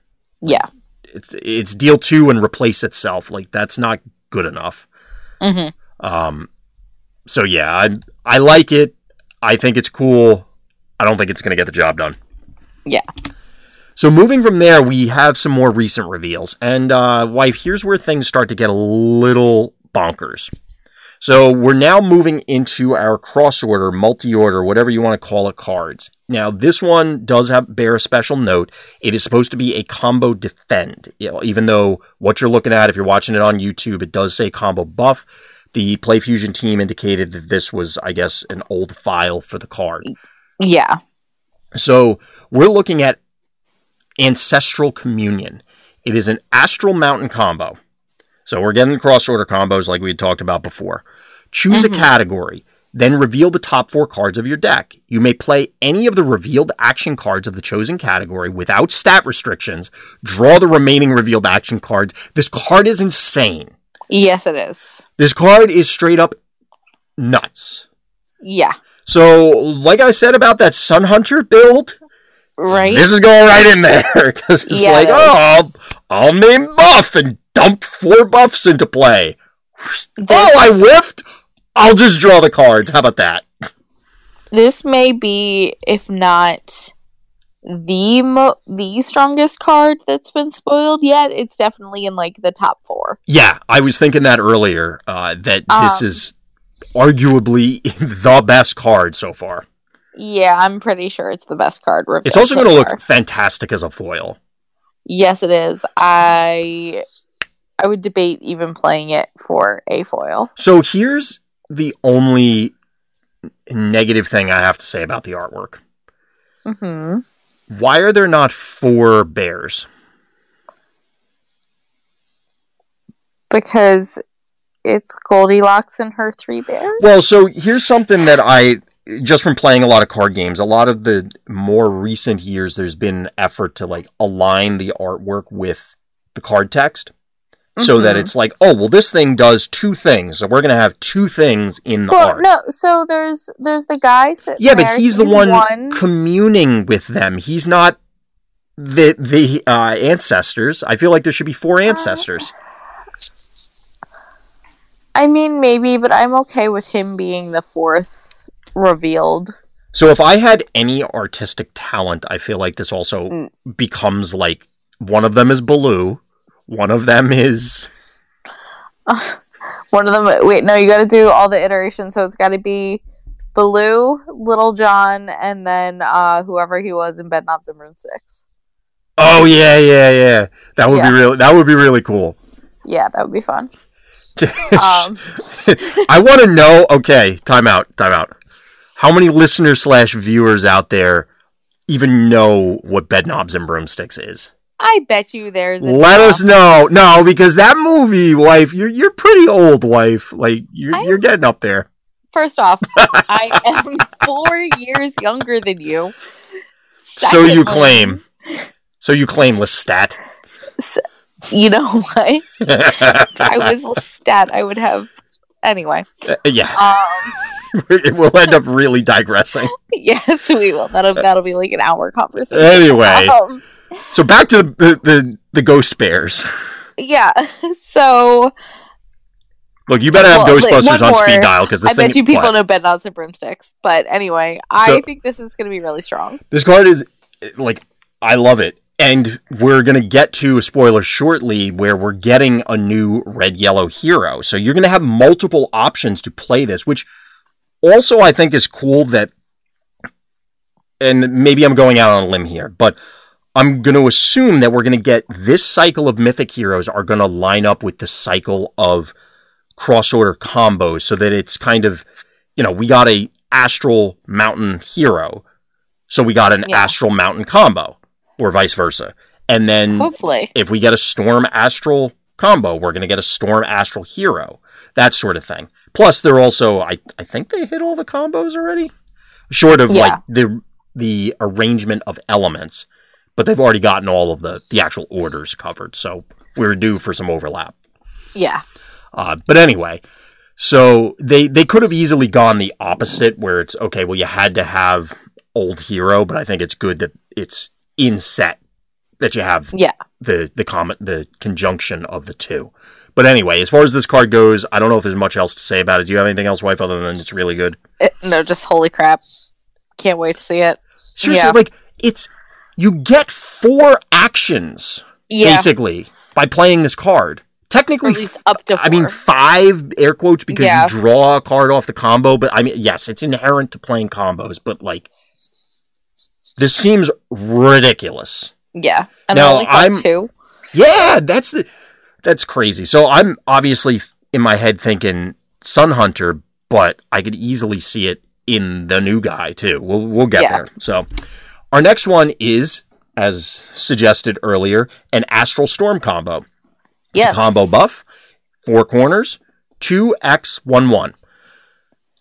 Yeah. It's it's deal two and replace itself. Like that's not good enough. Mm-hmm. Um, so yeah, I I like it. I think it's cool. I don't think it's going to get the job done. Yeah. So moving from there, we have some more recent reveals, and uh, wife, here's where things start to get a little bonkers. So we're now moving into our cross order, multi order, whatever you want to call it, cards. Now this one does have bear a special note. It is supposed to be a combo defend, you know, even though what you're looking at, if you're watching it on YouTube, it does say combo buff. The PlayFusion team indicated that this was, I guess, an old file for the card. Yeah. So we're looking at Ancestral Communion. It is an Astral Mountain combo. So we're getting cross order combos like we had talked about before. Choose mm-hmm. a category, then reveal the top four cards of your deck. You may play any of the revealed action cards of the chosen category without stat restrictions. Draw the remaining revealed action cards. This card is insane. Yes, it is. This card is straight up nuts. Yeah. So, like I said about that Sun Hunter build, right? This is going right in there [LAUGHS] because it's yeah, like, oh, I'll, I'll main buff and dump four buffs into play. This, oh, I whiffed. I'll just draw the cards. How about that? This may be, if not the mo- the strongest card that's been spoiled yet. It's definitely in like the top four. Yeah, I was thinking that earlier. Uh, that um, this is arguably [LAUGHS] the best card so far. Yeah, I'm pretty sure it's the best card. It's also so going to look fantastic as a foil. Yes, it is. I I would debate even playing it for a foil. So here's the only negative thing I have to say about the artwork. Mm-hmm. Why are there not four bears? Because it's Goldilocks and her three bears. Well, so here's something that I just from playing a lot of card games, a lot of the more recent years, there's been effort to like align the artwork with the card text. Mm-hmm. So that mm-hmm. it's like, oh well, this thing does two things, so we're gonna have two things in the well, art. No, so there's there's the guy. Yeah, but he's, he's the one, one, communing with them. He's not the the uh, ancestors. I feel like there should be four uh, ancestors. Uh, I mean, maybe, but I'm okay with him being the fourth revealed. So if I had any artistic talent, I feel like this also mm. becomes like one of them is Baloo one of them is. Uh, [LAUGHS] one of them. Wait, no, you got to do all the iterations. So it's got to be Baloo, Little John, and then uh, whoever he was in Bedknobs and Broomsticks. Oh yeah, yeah, yeah. That would yeah. be really. That would be really cool. Yeah, that would be fun. Um. [LAUGHS] I want to know. Okay, time out. Time out. How many listeners slash viewers out there even know what bed knobs and Broomsticks is? I bet you there's. Let us know. No, because that movie, wife, you're you're pretty old, wife. Like you're I'm, you're getting up there. First off, [LAUGHS] I am four years younger than you, So you claim. So you claim Lestat. You know [LAUGHS] what? [LAUGHS] I was stat. I would have. Anyway. Uh, yeah. Um, [LAUGHS] we'll end up really digressing. yes, we will. That'll that'll be like an hour conversation. Anyway, Um, so back to the the, the ghost bears. yeah. So Look, you better have Well, Ghostbusters on speed dial because this I thing. bet you people what? know Bedknobs and broomsticks. But anyway, I So- think this is going to be really strong. This card is like I love it. And we're going to get to a spoiler shortly where we're getting a new red yellow hero. So you're going to have multiple options to play this, which also I think is cool that and maybe I'm going out on a limb here, but I'm going to assume that we're going to get this cycle of mythic heroes are going to line up with the cycle of cross order combos so that it's kind of you know, we got a astral mountain hero so we got an Yeah. astral mountain combo, or vice versa. And then Hopefully, if we get a storm astral combo, we're going to get a storm astral hero, that sort of thing. Plus, they're also, I, I think they hit all the combos already, short of Yeah. like the the arrangement of elements, but they've already gotten all of the the actual orders covered. So we're due for some overlap. yeah, Uh, but anyway, so they they could have easily gone the opposite, where it's okay. Well, you had to have old hero, but I think it's good that it's in set that you have yeah. the the comment the conjunction of the two. But anyway, as far as this card goes, I don't know if there's much else to say about it. Do you have anything else, wife, other than it's really good? It- no, just holy crap! Can't wait to see it. Seriously, Yeah. like it's you get four actions Yeah, basically by playing this card. Technically, at least up to. Four. I mean, five air quotes because Yeah. you draw a card off the combo. But I mean, yes, it's inherent to playing combos. But like, this seems ridiculous. yeah, and Now, costs I'm- two. Yeah, that's the that's crazy. So I'm obviously in my head thinking Sun Hunter, but I could easily see it in the new guy too. We'll we'll get Yeah. there. So our next one is, as suggested earlier, an Astral Storm combo. Yes, combo buff, four corners, two X one one.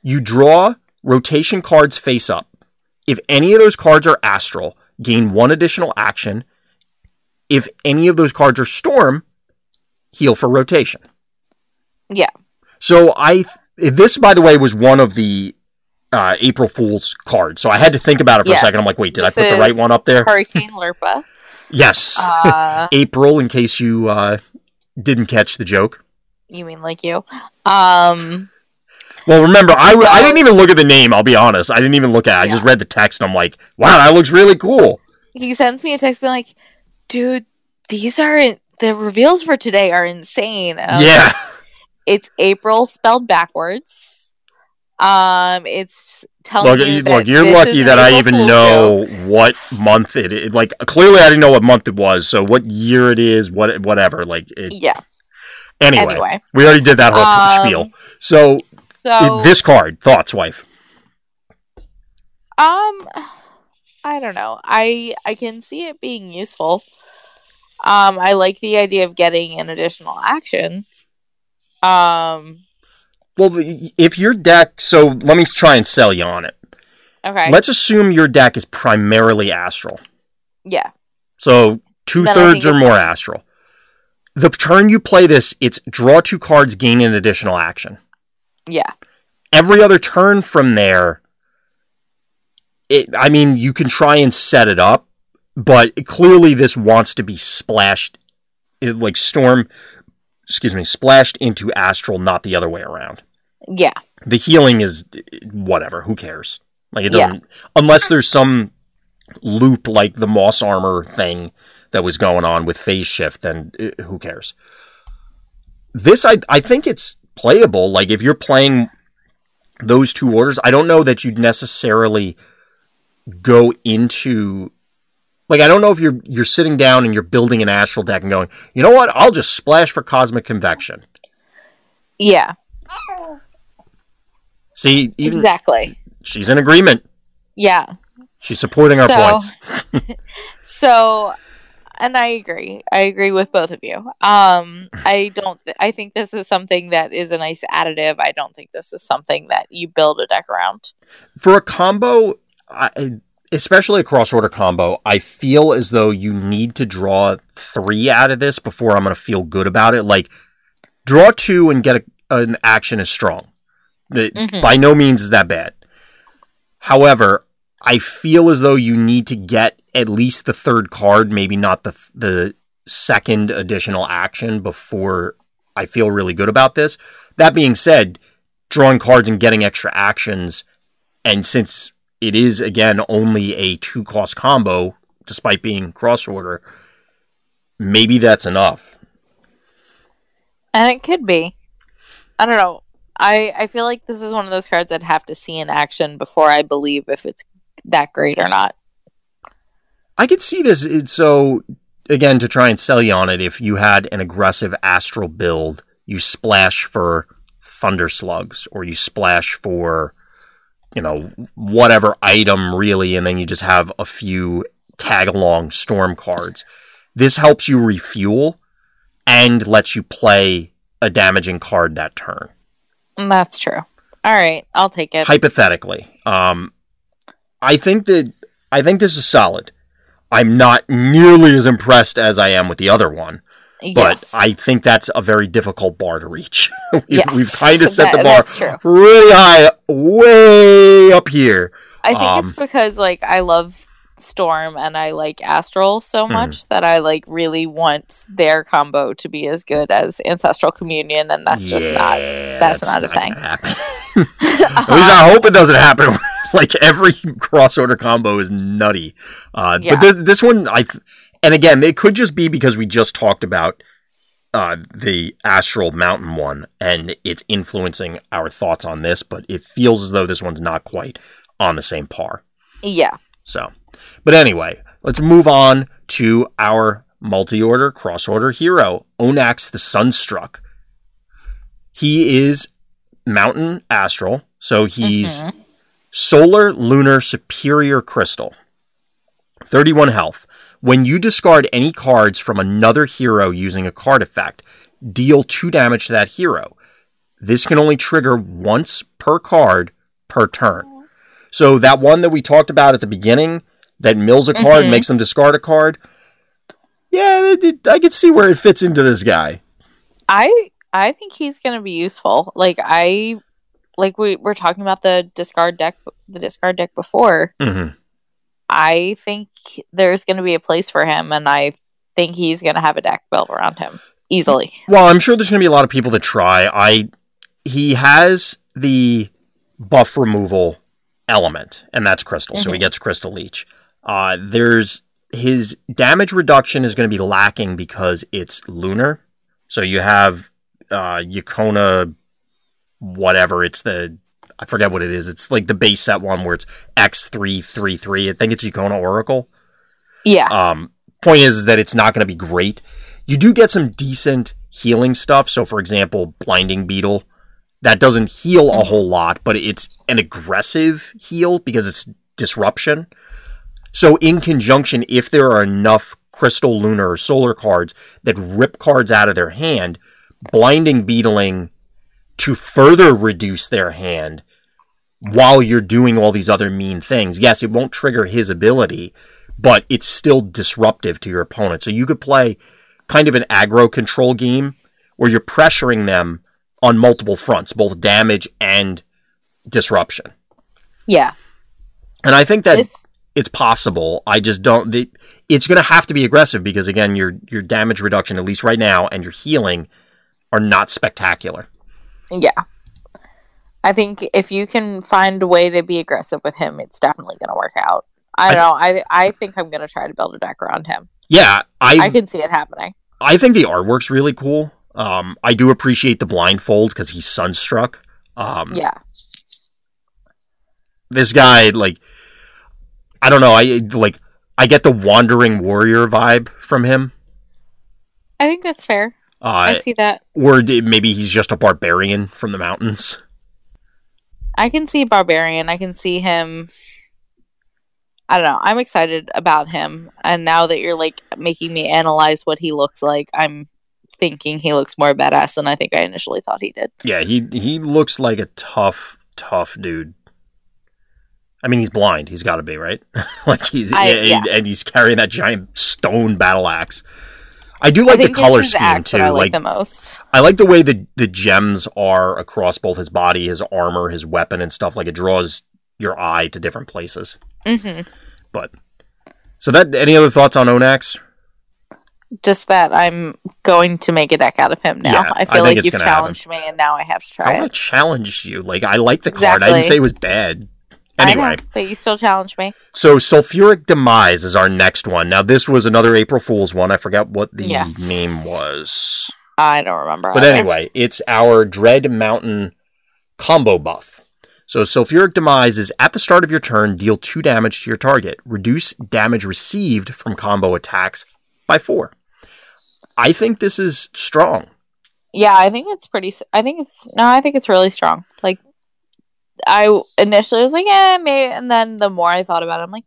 You draw rotation cards face up. If any of those cards are astral, gain one additional action. If any of those cards are storm, heal for rotation. Yeah. So I this by the way was one of the uh, April Fool's cards. So I had to think about it for Yes. a second. I'm like, wait, did This I put the right one up there? Hurricane Lirpa. yes. Uh, [LAUGHS] April, in case you uh, didn't catch the joke. you mean like you? Um, Well, remember, I, So- didn't even look at the name. I'll be honest. I didn't even look at. it. I just read the text, and I'm like, wow, that looks really cool. he sends me a text being like, "Dude, these are the reveals for today are insane." I was yeah, it's April spelled backwards. Um, it's telling look, you look, you're lucky that I even know joke. what month it is. Like, clearly, I didn't know what month it was. So, what year it is, what whatever. Like, it, Yeah. anyway, Anyway, we already did that whole Um, spiel. So, so this card, thoughts, wife? Um, I don't know. I I can see it being useful. Um, I like the idea of getting an additional action. Um, Well, if your deck, so let me try and sell you on it. okay, Let's assume your deck is primarily astral. yeah, So two Then thirds or more astral. The turn you play this, it's draw two cards, gain an additional action. Yeah, Every other turn from there, it, I mean, you can try and set it up, but clearly this wants to be splashed, it, like storm, excuse me, splashed into astral, not the other way around. yeah, The healing is whatever. Who cares? Like it doesn't, unless there's some loop like the moss armor thing that was going on with phase shift. Then uh, who cares? This, I I think it's playable. Like if you're playing those two orders, I don't know that you'd necessarily go into. Like I don't know if you're you're sitting down and you're building an astral deck and going, you know what? I'll just splash for cosmic convection. yeah, See, exactly. she's in agreement. Yeah. She's supporting our So- points. [LAUGHS] So, and I agree. I agree with both of you. Um, I don't. Th- I think this is something that is a nice additive. I don't think this is something that you build a deck around. For a combo, I, especially a cross order combo, I feel as though you need to draw three out of this before I'm going to feel good about it. Like, draw two and get a, an action is strong. It- Mhm. By no means is that bad. However, I feel as though you need to get at least the third card, maybe not the the second additional action before I feel really good about this. That being said, drawing cards and getting extra actions, and since it is again only a two cost combo, despite being cross order, maybe that's enough. And it could be. I don't know. I I feel like this is one of those cards I'd have to see in action before I believe if it's that great or not. I could see this. So again to try and sell you on it. If you had an aggressive astral build, you splash for thunder slugs, or you splash for you know whatever item really, and then you just have a few tag along storm cards. This helps you refuel and lets you play a damaging card that turn. That's true. All right, I'll take it. hypothetically. Um, I think that I think this is solid. I'm not nearly as impressed as I am with the other one, but yes. I think that's a very difficult bar to reach. [LAUGHS] we've, Yes, we've kind of set the bar really high, way up here. I think um, it's because like I love Storm and I like Astral so Hmm. much that I like really want their combo to be as good as Ancestral Communion, and that's just not. Yeah, that's not a thing. [LAUGHS] At least I hope it doesn't happen. [LAUGHS] like every cross order combo is nutty. Uh, Yeah. But this, this one, I, and again, it could just be because we just talked about uh, the Astral Mountain one, and it's influencing our thoughts on this. But it feels as though this one's not quite on the same par. Yeah. So, but anyway, let's move on to our multi-order cross-order hero, Onax the Sunstruck. He is Mountain Astral, so he's Mhm. Solar Lunar Superior Crystal. 31 health. When you discard any cards from another hero using a card effect, deal 2 damage to that hero. This can only trigger once per card per turn. So that one that we talked about at the beginning that mills a card, Mhm. makes them discard a card. Yeah, it, it- I could see where it fits into this guy. I I think he's gonna be useful. Like I like we were talking about the discard deck the discard deck before. hmm I think there's gonna be a place for him and I think he's gonna have a deck built around him. Easily. Well, I'm sure there's going to be a lot of people that try. I he has the buff removal element, and that's crystal, so he Mhm. gets crystal leech. Uh, there's his damage reduction is going to be lacking because it's lunar. So you have uh, Yukona, whatever. It's the I forget what it is. It's like the base set one where it's X three three three. I think it's Yukona Oracle. Yeah. Um, point is that it's not going to be great. You do get some decent healing stuff. So, for example, Blinding Beetle, that doesn't heal a whole lot, but it's an aggressive heal because it's disruption. So, in conjunction, if there are enough Crystal, Lunar, or Solar cards that rip cards out of their hand, Blinding Beetling to further reduce their hand while you're doing all these other mean things. Yes, it won't trigger his ability, but it's still disruptive to your opponent. So you could play kind of an aggro control game where you're pressuring them on multiple fronts, both damage and disruption. Yeah. And I think that This it's possible. I just don't. The, it's going to have to be aggressive because again, your your damage reduction, at least right now, and your healing are not spectacular. Yeah. I think if you can find a way to be aggressive with him, it's definitely going to work out. I I don't know. I I think I'm going to try to build a deck around him. Yeah, I I can see it happening. I think the artwork's really cool. Um, I do appreciate the blindfold because he's sunstruck. Um, Yeah. this guy like I don't know. I like I get the wandering warrior vibe from him. I think that's fair. I Uh, see that. or maybe he's just a barbarian from the mountains. I can see Barbarian. I can see him. I don't know. I'm excited about him. And now that you're like making me analyze what he looks like, I'm thinking he looks more badass than I think I initially thought he did. Yeah, he he looks like a tough, tough dude. I mean, he's blind. He's got to be right. [LAUGHS] like he's I- and, yeah. and he's carrying that giant stone battle axe. I do like I the color scheme too. I like, like the most. I like the way the the gems are across both his body, his armor, his weapon, and stuff. Like it draws your eye to different places. hmm But so that any other thoughts on Onax? Just that I'm going to make a deck out of him now. Yeah, I I feel think like you've gonna happen. challenged me, and now I have to try. I want to challenge you. Like I like the card. I didn't say it was bad. Anyway, know, but you still challenge me. so sulfuric demise is our next one. Now this was another April Fool's one. I forgot what the Yes. name was. I don't remember. But either. anyway, it's our Dread Mountain combo buff. So Sulfuric Demise is at the start of your turn, deal 2 damage to your target. Reduce damage received from combo attacks by 4. I think this is strong. Yeah, I think it's pretty. I think it's no. I think it's really strong. Like, I initially was like, yeah, maybe, and then the more I thought about it, I'm like,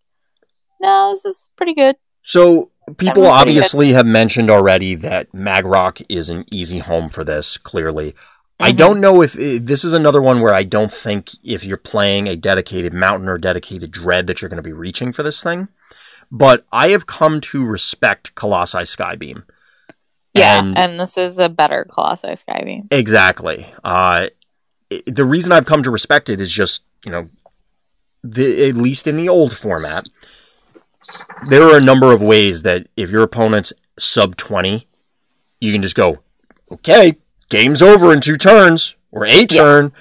no, this is pretty good. So people obviously have mentioned already that Magrock is an easy home for this, clearly. I Mhm. don't know if if this is another one where I don't think if you're playing a dedicated mountain or dedicated dread that you're going to be reaching for this thing. But I have come to respect Colossi Skybeam. Yeah, And- and, this is a better Colossi Skybeam. Exactly. Uh, the reason I've come to respect it is just, you know, the, at least in the old format, there are a number of ways that if your opponent's sub 20, you can just go, okay, game's over in two turns or a turn.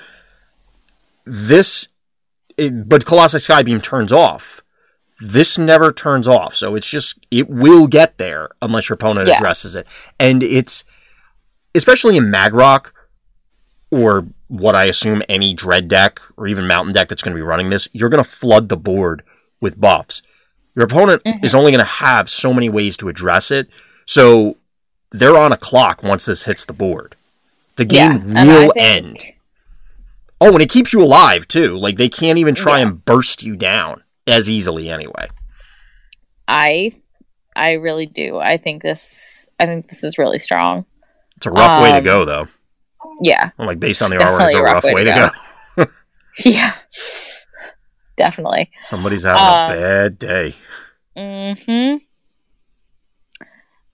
This, it, but Colossus Skybeam turns off. This never turns off. So it's just, it will get there unless your opponent Yeah. addresses it. And it's, especially in Magrock or what I assume any Dread deck or even Mountain deck that's going to be running this, you're going to flood the board with buffs. Your opponent Mhm. is only going to have so many ways to address it. So they're on a clock once this hits the board. The game I will think- end. Oh, and it keeps you alive too. Like they can't even try Yeah. and burst you down as easily anyway. I, I really do. I think this. I think this is really strong. It's a rough way to Um, go though. Yeah, Well, like based on the artwork, it's a rough way, to go. [LAUGHS] yeah, definitely. Somebody's having Um, a bad day. Hmm.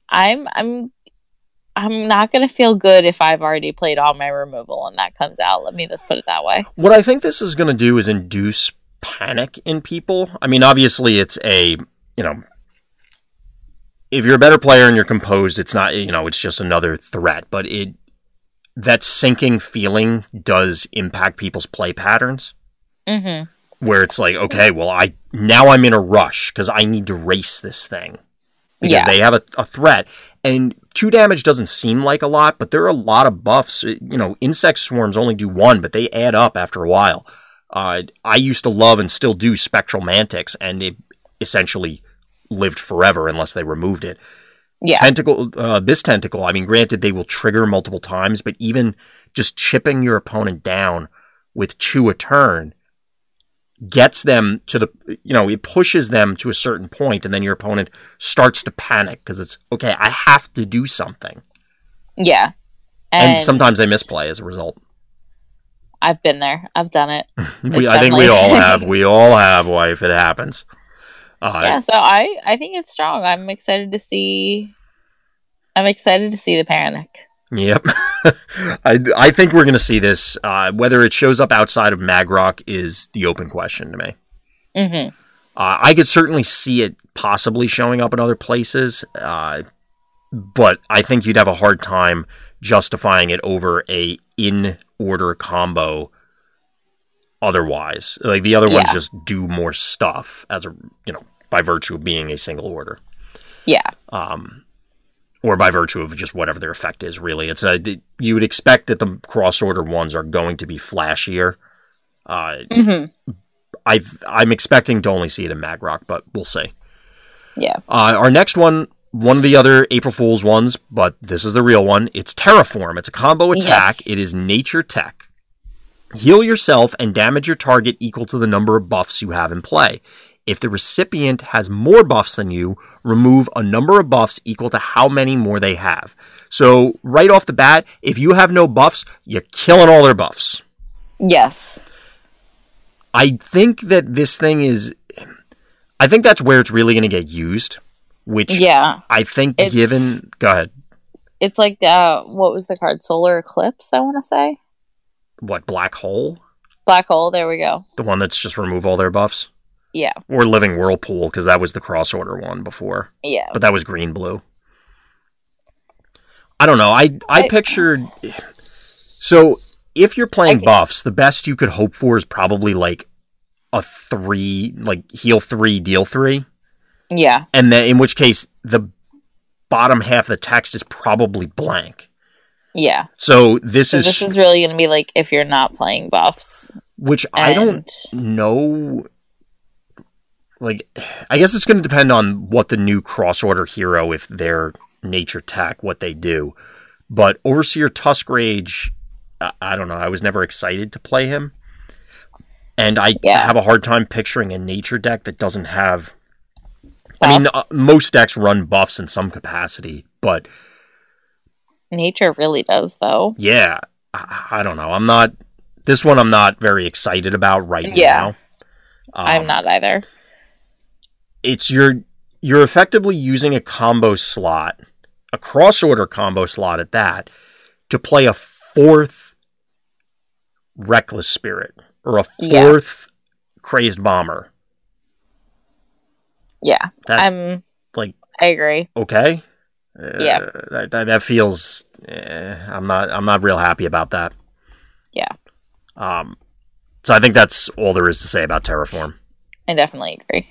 I'm. I'm. I'm not gonna feel good if I've already played all my removal and that comes out. Let me just put it that way. What I think this is going to do is induce panic in people. I mean, obviously, it's a, you know, if you're a better player and you're composed, it's not, you know, it's just another threat, but it, that sinking feeling does impact people's play patterns Mm-hmm. where it's like, okay, well, I, now I'm in a rush because I need to race this thing because Yeah. they have a, a threat. And two damage doesn't seem like a lot, but there are a lot of buffs. You know, insect swarms only do one, but they add up after a while. Uh, I used to love and still do spectral mantics, and it essentially lived forever unless they removed it. Yeah. Tentacle, uh, abyss tentacle. I mean, granted, they will trigger multiple times, but even just chipping your opponent down with two a turn gets them to the, you know, it pushes them to a certain point, and then your opponent starts to panic because it's okay. I have to do something, Yeah. and, sometimes they misplay as a result. I've been there. I've done it. [LAUGHS] We, I think we all [LAUGHS] have. We all have. Wife, it happens. Uh, yeah. So I. I think it's strong. I'm excited to see. I'm excited to see the panic. Yep. [LAUGHS] I I think we're going to see this. Uh, whether it shows up outside of Magrock is the open question to me. Mm-hmm. Uh, I could certainly see it possibly showing up in other places, uh, but I think you'd have a hard time justifying it over a in order combo. Otherwise, like the other ones Yeah. just do more stuff as a you know by virtue of being a single order. Yeah. um, or by virtue of just whatever their effect is. Really, it's a you would expect that the cross order ones are going to be flashier. Uh, Mm-hmm. I I'm expecting to only see it in Magrock, but we'll see. Yeah. Uh, our next one, one of the other April Fools ones, but this is the real one. It's Terraform. It's a combo attack. Yes. It is nature tech. Heal yourself and damage your target equal to the number of buffs you have in play. If the recipient has more buffs than you, remove a number of buffs equal to how many more they have. So, right off the bat, if you have no buffs, you're killing all their buffs. Yes. I think that this thing is. I think that's where it's really going to get used. Which Yeah. I think, It's- given. Go ahead. It's like uh what was the card? Solar Eclipse, I wanna say. What black hole? Black hole, there we go. The one that's just remove all their buffs, Yeah. or living whirlpool because that was the cross order one before, Yeah. but that was green blue. I don't know. I I I- pictured. So if you're playing buffs, the best you could hope for is probably like a three, like heal three, deal three. Yeah. and then in which case the bottom half of the text is probably blank. Yeah. So this So is, this is really gonna be like if you're not playing buffs. which I don't know. Like, I guess it's going to depend on what the new cross order hero, if they're nature tech, what they do. But Overseer Tusk Rage, I, I don't know. I was never excited to play him, and I Yeah. have a hard time picturing a nature deck that doesn't have. I mean, uh, most decks run buffs in some capacity, but Nature really does though. yeah, I, I don't know. I'm not. This one I'm not very excited about right Yeah. now. I'm Um, not either. It's you're you're effectively using a combo slot, a cross order combo slot at that, to play a fourth reckless spirit or a Yeah. fourth crazed bomber. Yeah. That I'm like I agree. okay. Uh, Yeah. that, that, that feels. Eh, I'm not. I'm not real happy about that. Yeah. Um. So I think that's all there is to say about Terraform. I definitely agree.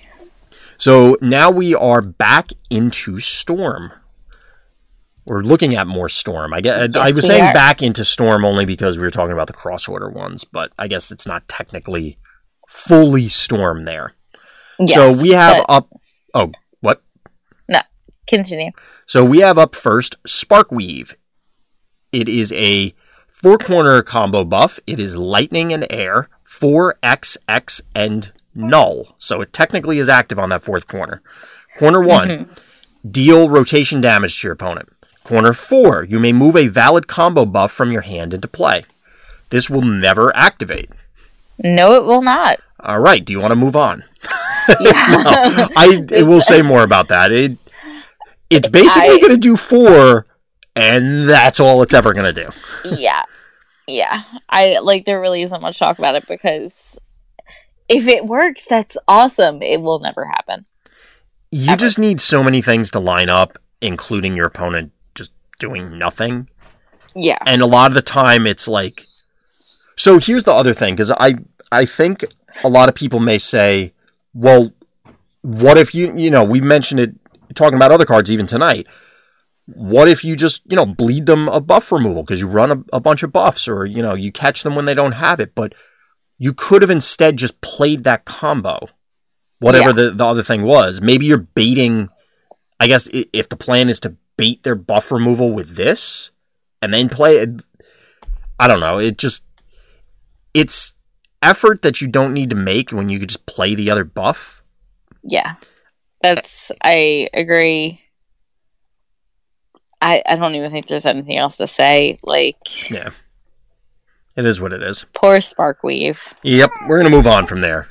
So now we are back into Storm. We're looking at more Storm. I guess I was saying are. back into Storm only because we were talking about the cross order ones, but I guess it's not technically fully Storm there. Yes, so we have but up. Oh? Continue. So we have up first Sparkweave. It is a four corner combo buff. It is lightning and air, 4XX and null. So it technically is active on that fourth corner. Corner one, Mm-hmm. deal rotation damage to your opponent. Corner four, you may move a valid combo buff from your hand into play. This will never activate. No, it will not. All right, do you want to move on? [LAUGHS] Yeah. I it will [LAUGHS] say more about that. It it's basically I- going to do four, and that's all it's ever going to do. yeah. Yeah. I like there really isn't much talk about it because if it works, that's awesome. It will never happen. You Ever. just need so many things to line up, including your opponent just doing nothing. Yeah. And a lot of the time, it's like. So here's the other thing, because I I think a lot of people may say, well, what if you you know we mentioned it talking about other cards even tonight. What if you just you know bleed them a buff removal because you run a, a bunch of buffs or you know you catch them when they don't have it, but you could have instead just played that combo, whatever Yeah. the the other thing was. Maybe you're baiting. I guess if the plan is to bait their buff removal with this and then play it, I don't know. It just it's effort that you don't need to make when you could just play the other buff. Yeah. That's I agree. I I don't even think there's anything else to say. Like Yeah. It is what it is. poor Sparkweave. Yep, we're going to move on from there.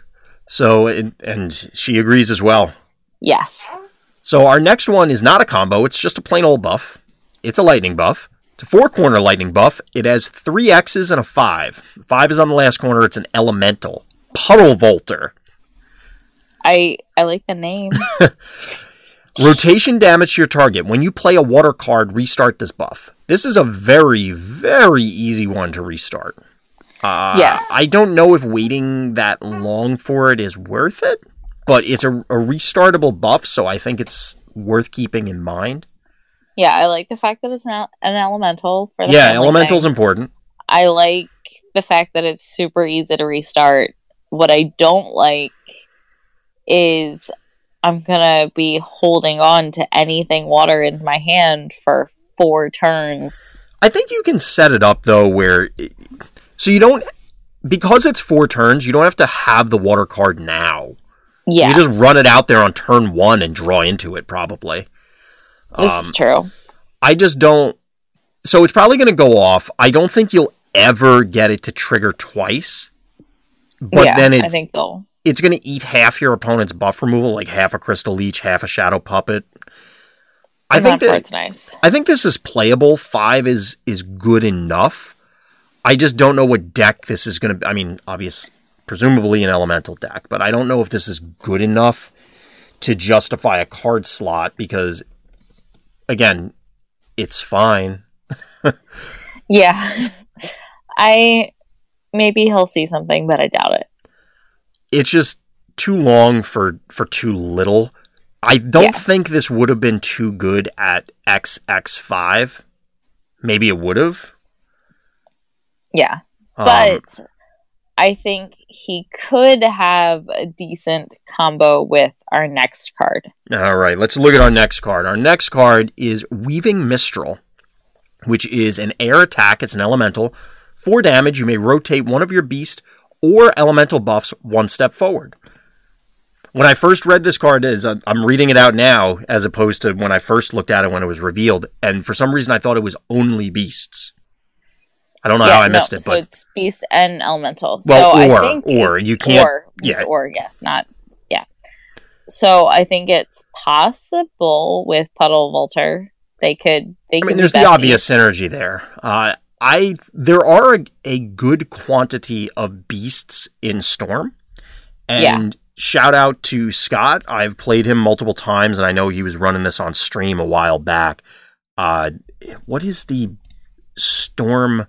So, it, and she agrees as well. Yes. So, our next one is not a combo, it's just a plain old buff. It's a lightning buff. It's a four corner lightning buff. It has three X's and a five. Five is on the last corner, it's an elemental. Puddle Volter. I I like the name. [LAUGHS] Rotation damage to your target. When you play a water card, restart this buff. This is a very, very easy one to restart. Uh, Yes. I don't know if waiting that long for it is worth it, but it's a, a restartable buff, so I think it's worth keeping in mind. yeah, I like the fact that it's not an elemental for the yeah, elemental's thing. important. I like the fact that it's super easy to restart. What I don't like is I'm gonna be holding on to anything water in my hand for four turns. I think you can set it up though where so you don't because it's four turns, you don't have to have the water card now. Yeah, You just run it out there on turn one and draw into it probably. this Um, is true. I just don't. So it's probably going to go off. I don't think you'll ever get it to trigger twice. but yeah, then it I think they'll. It's going to eat half your opponent's buff removal, like half a crystal leech, half a shadow puppet. I and think that that nice. I think this is playable. Five is is good enough. I just don't know what deck this is going to. I mean, obvious, presumably an elemental deck, but I don't know if this is good enough to justify a card slot because, again, it's fine. [LAUGHS] Yeah, [LAUGHS] I maybe he'll see something, but I doubt it. It's just too long for for too little. I don't Yeah. think this would have been too good at XX5. Maybe it would have. Yeah, Um, but I think he could have a decent combo with our next card. All right, let's look at our next card. Our next card is Weaving Mistral, which is an air attack. It's an elemental. For damage, you may rotate one of your beast or elemental buffs one step forward. When I first read this card, is uh, I'm reading it out now as opposed to when I first looked at it when it was revealed, and for some reason I thought it was only beasts. I don't know how I missed it, so but it's beast and elemental. well, so or I think or you can't. or yeah. or yes, not yeah. So I think it's possible with Puddle Volter they could they I mean, there's the obvious synergy there. Uh, I there are a, a good quantity of beasts in Storm, and shout out to Scott. I've played him multiple times, and I know he was running this on stream a while back. Uh, what is the Storm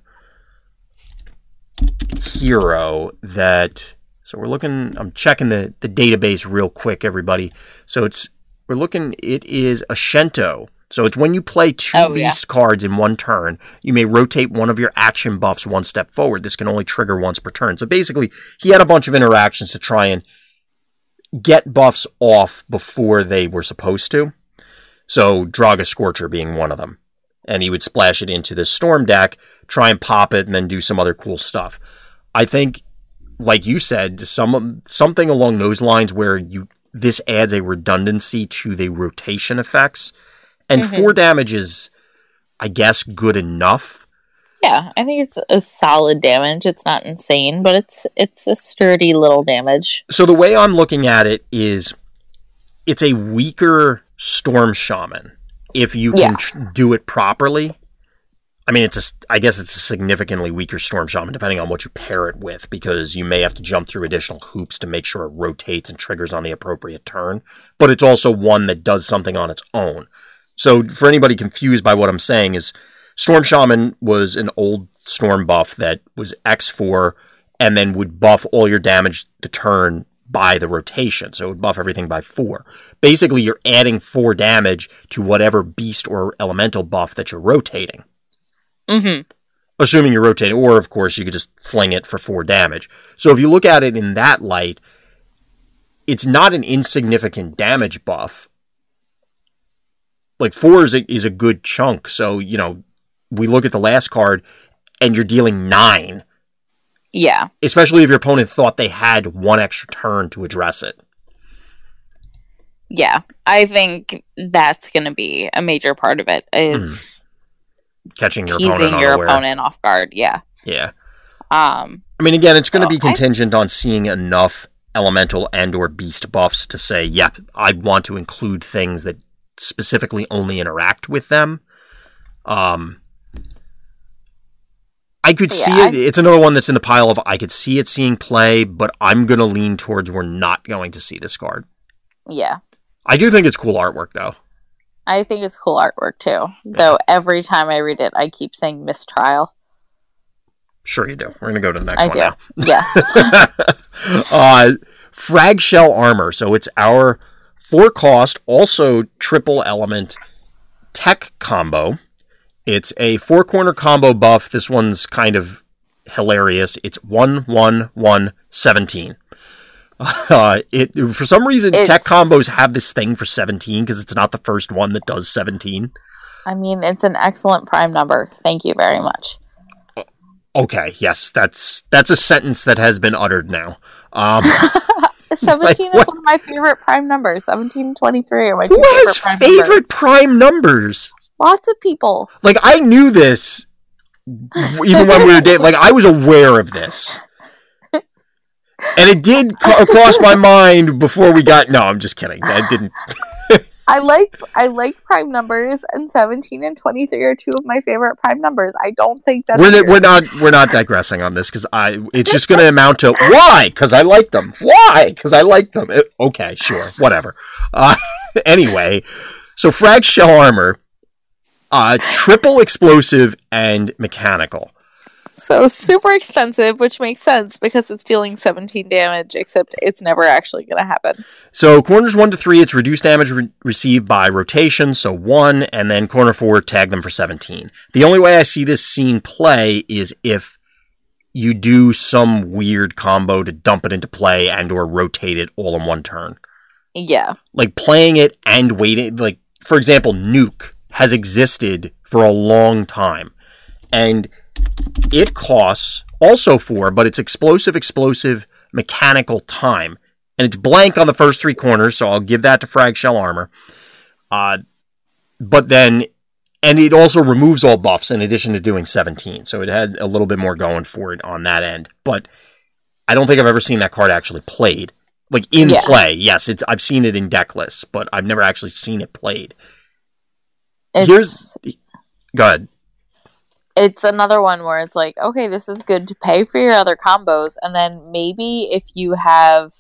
hero that? So we're looking. I'm checking the the database real quick, everybody. So it's we're looking. It is a Shento. So it's when you play two Oh, yeah. beast cards in one turn, you may rotate one of your action buffs one step forward. This can only trigger once per turn. So basically, he had a bunch of interactions to try and get buffs off before they were supposed to. So Draga Scorcher being one of them. And he would splash it into the storm deck, try and pop it, and then do some other cool stuff. I think, like you said, some something along those lines where you this adds a redundancy to the rotation effects. And Mhm. four damage is, I guess, good enough. Yeah, I think it's a solid damage. It's not insane, but it's it's a sturdy little damage. So the way I'm looking at it is, it's a weaker storm shaman if you can Yeah. tr- do it properly. I mean, it's a, I guess it's a significantly weaker storm shaman depending on what you pair it with, because you may have to jump through additional hoops to make sure it rotates and triggers on the appropriate turn. But it's also one that does something on its own. So for anybody confused by what I'm saying is, storm shaman was an old storm buff that was X4 and then would buff all your damage the turn by the rotation. So it would buff everything by four. Basically, you're adding four damage to whatever beast or elemental buff that you're rotating. Mm-hmm. Assuming you're rotating, or of course, you could just fling it for four damage. So if you look at it in that light, it's not an insignificant damage buff. Like four is a, is a good chunk. So, you know, we look at the last card and you're dealing nine Yeah, especially if your opponent thought they had one extra turn to address it. yeah. I think that's going to be a major part of it. Is Catching your teasing opponent your unaware. opponent off guard. Yeah. Yeah. Um. I mean, again, it's going to Oh, be I- contingent on seeing enough elemental and or beast buffs to say, yep, I want to include things that specifically only interact with them. Um, I could see it. It's another one that's in the pile of I could see it seeing play, but I'm going to lean towards we're not going to see this card. Yeah. I do think it's cool artwork, though. I think it's cool artwork too. Though every time I read it, I keep saying mistrial. Sure, you do. We're going to go to the next I one do. now. Yes. [LAUGHS] uh, frag shell armor. So it's our four cost, also triple element tech combo. It's a four corner combo buff. This one's kind of hilarious. It's one one one seventeen. [LAUGHS] Uh, it for some reason It's- tech combos have this thing for seventeen because it's not the first one that does seventeen. I mean, it's an excellent prime number. Thank you very much. Okay, yes, that's that's a sentence that has been uttered now. Um, [LAUGHS] [LAUGHS] 17 is one of my favorite prime numbers. 17 and 23 are my two who favorite has prime favorite numbers. prime numbers? Lots of people. like I knew this even when we were dating. Like I was aware of this. and it did cross my mind before we got. No, I'm just kidding. That didn't. [LAUGHS] I like I like prime numbers, and seventeen and twenty three are two of my favorite prime numbers. I don't think that's we're, we're not we're not digressing on this because I it's just going to amount to why? Because I like them. Why? Because I like them. Eh, okay sure whatever. Uh, [LAUGHS] anyway so frag shell armor uh, triple explosive and mechanical so super expensive, which makes sense because it's dealing seventeen damage. Except it's never actually going to happen. so corners one to three it's reduced damage re- received by rotation so one and then corner four tag them for 17 the only way I see this scene play is if you do some weird combo to dump it into play and or rotate it all in one turn Yeah, like playing it and waiting like for example nuke has existed for a long time and it costs also four but it's explosive explosive mechanical time. And it's blank on the first three corners so i'll give that to frag shell armor. Uh, but then and it also removes all buffs in addition to doing 17 so it had a little bit more going for it on that end. But i don't think i've ever seen that card actually played. Like in Yeah. play yes it's i've seen it in deck lists but i've never actually seen it played. It's Here's- go ahead it's another one where it's like, okay, this is good to pay for your other combos, and then maybe if you have,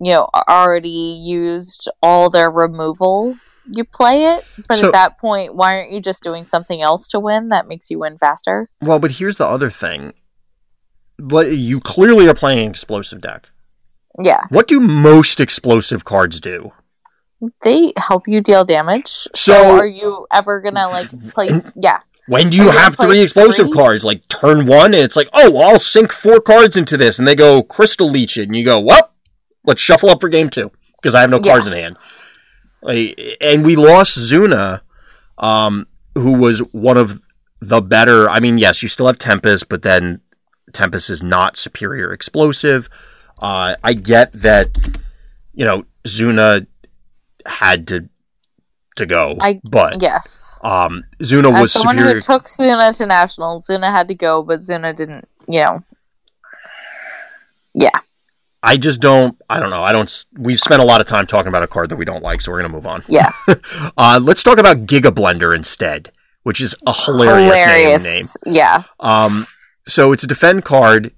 you know, already used all their removal, you play it. But So- at that point, why aren't you just doing something else to win that makes you win faster? well but here's the other thing but you clearly are playing an explosive deck Yeah, what do most explosive cards do they help you deal damage. So- are you ever gonna like play? [CLEARS THROAT] Yeah, When do you Are you gonna have three explosive three? cards? Like turn one, and it's like, oh, I'll sink four cards into this, and they go crystal leech it, and you go, well, let's shuffle up for game two because I have no Yeah. cards in hand. Like, and we lost Zuna, um, who was one of the better. I mean, yes, you still have Tempest, but then Tempest is not superior explosive. Uh, I get that, you know, Zuna had to to go, I- but yes. um, Zuna As was someone superior. who took Zuna to nationals, Zuna had to go, but Zuna didn't. You know. Yeah. I just don't. I don't know. I don't. We've spent a lot of time talking about a card that we don't like, so we're gonna move on. Yeah. [LAUGHS] Uh, let's talk about Giga Blender instead, which is a hilarious, Hilarious. Yeah. name. Um, so it's a defend card.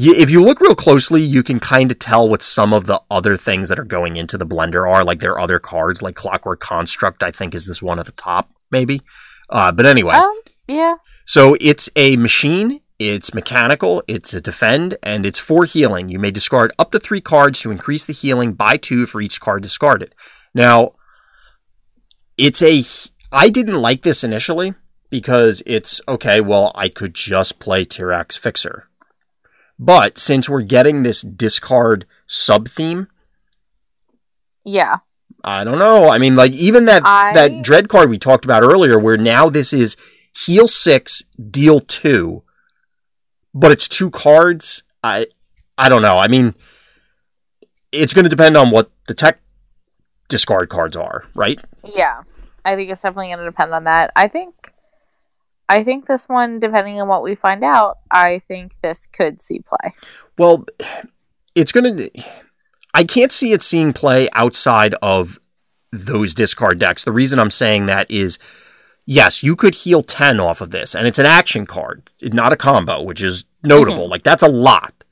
You, if you look real closely, you can kind of tell what some of the other things that are going into the blender are. Like there are other cards, like Clockwork Construct. I think is this one at the top, maybe. Uh, but anyway, Um. Yeah. so it's a machine, it's mechanical, it's a defend, and it's for healing. You may discard up to three cards to increase the healing by two for each card discarded. Now, it's a. I didn't like this initially because it's okay, well, I could just play Tyrax Fixer. But since we're getting this discard sub theme, Yeah. I don't know. I mean, like even that I- that dread card we talked about earlier, where now this is heal six, deal two, but it's two cards. I I don't know. I mean, it's going to depend on what the tech discard cards are, right? Yeah. I think it's definitely going to depend on that. I think. I think this one, depending on what we find out, I think this could see play. Well, it's going to. I can't see it seeing play outside of those discard decks. The reason I'm saying that is, yes, you could heal 10 off of this, and it's an action card, not a combo, which is notable. Mm-hmm. Like, that's a lot.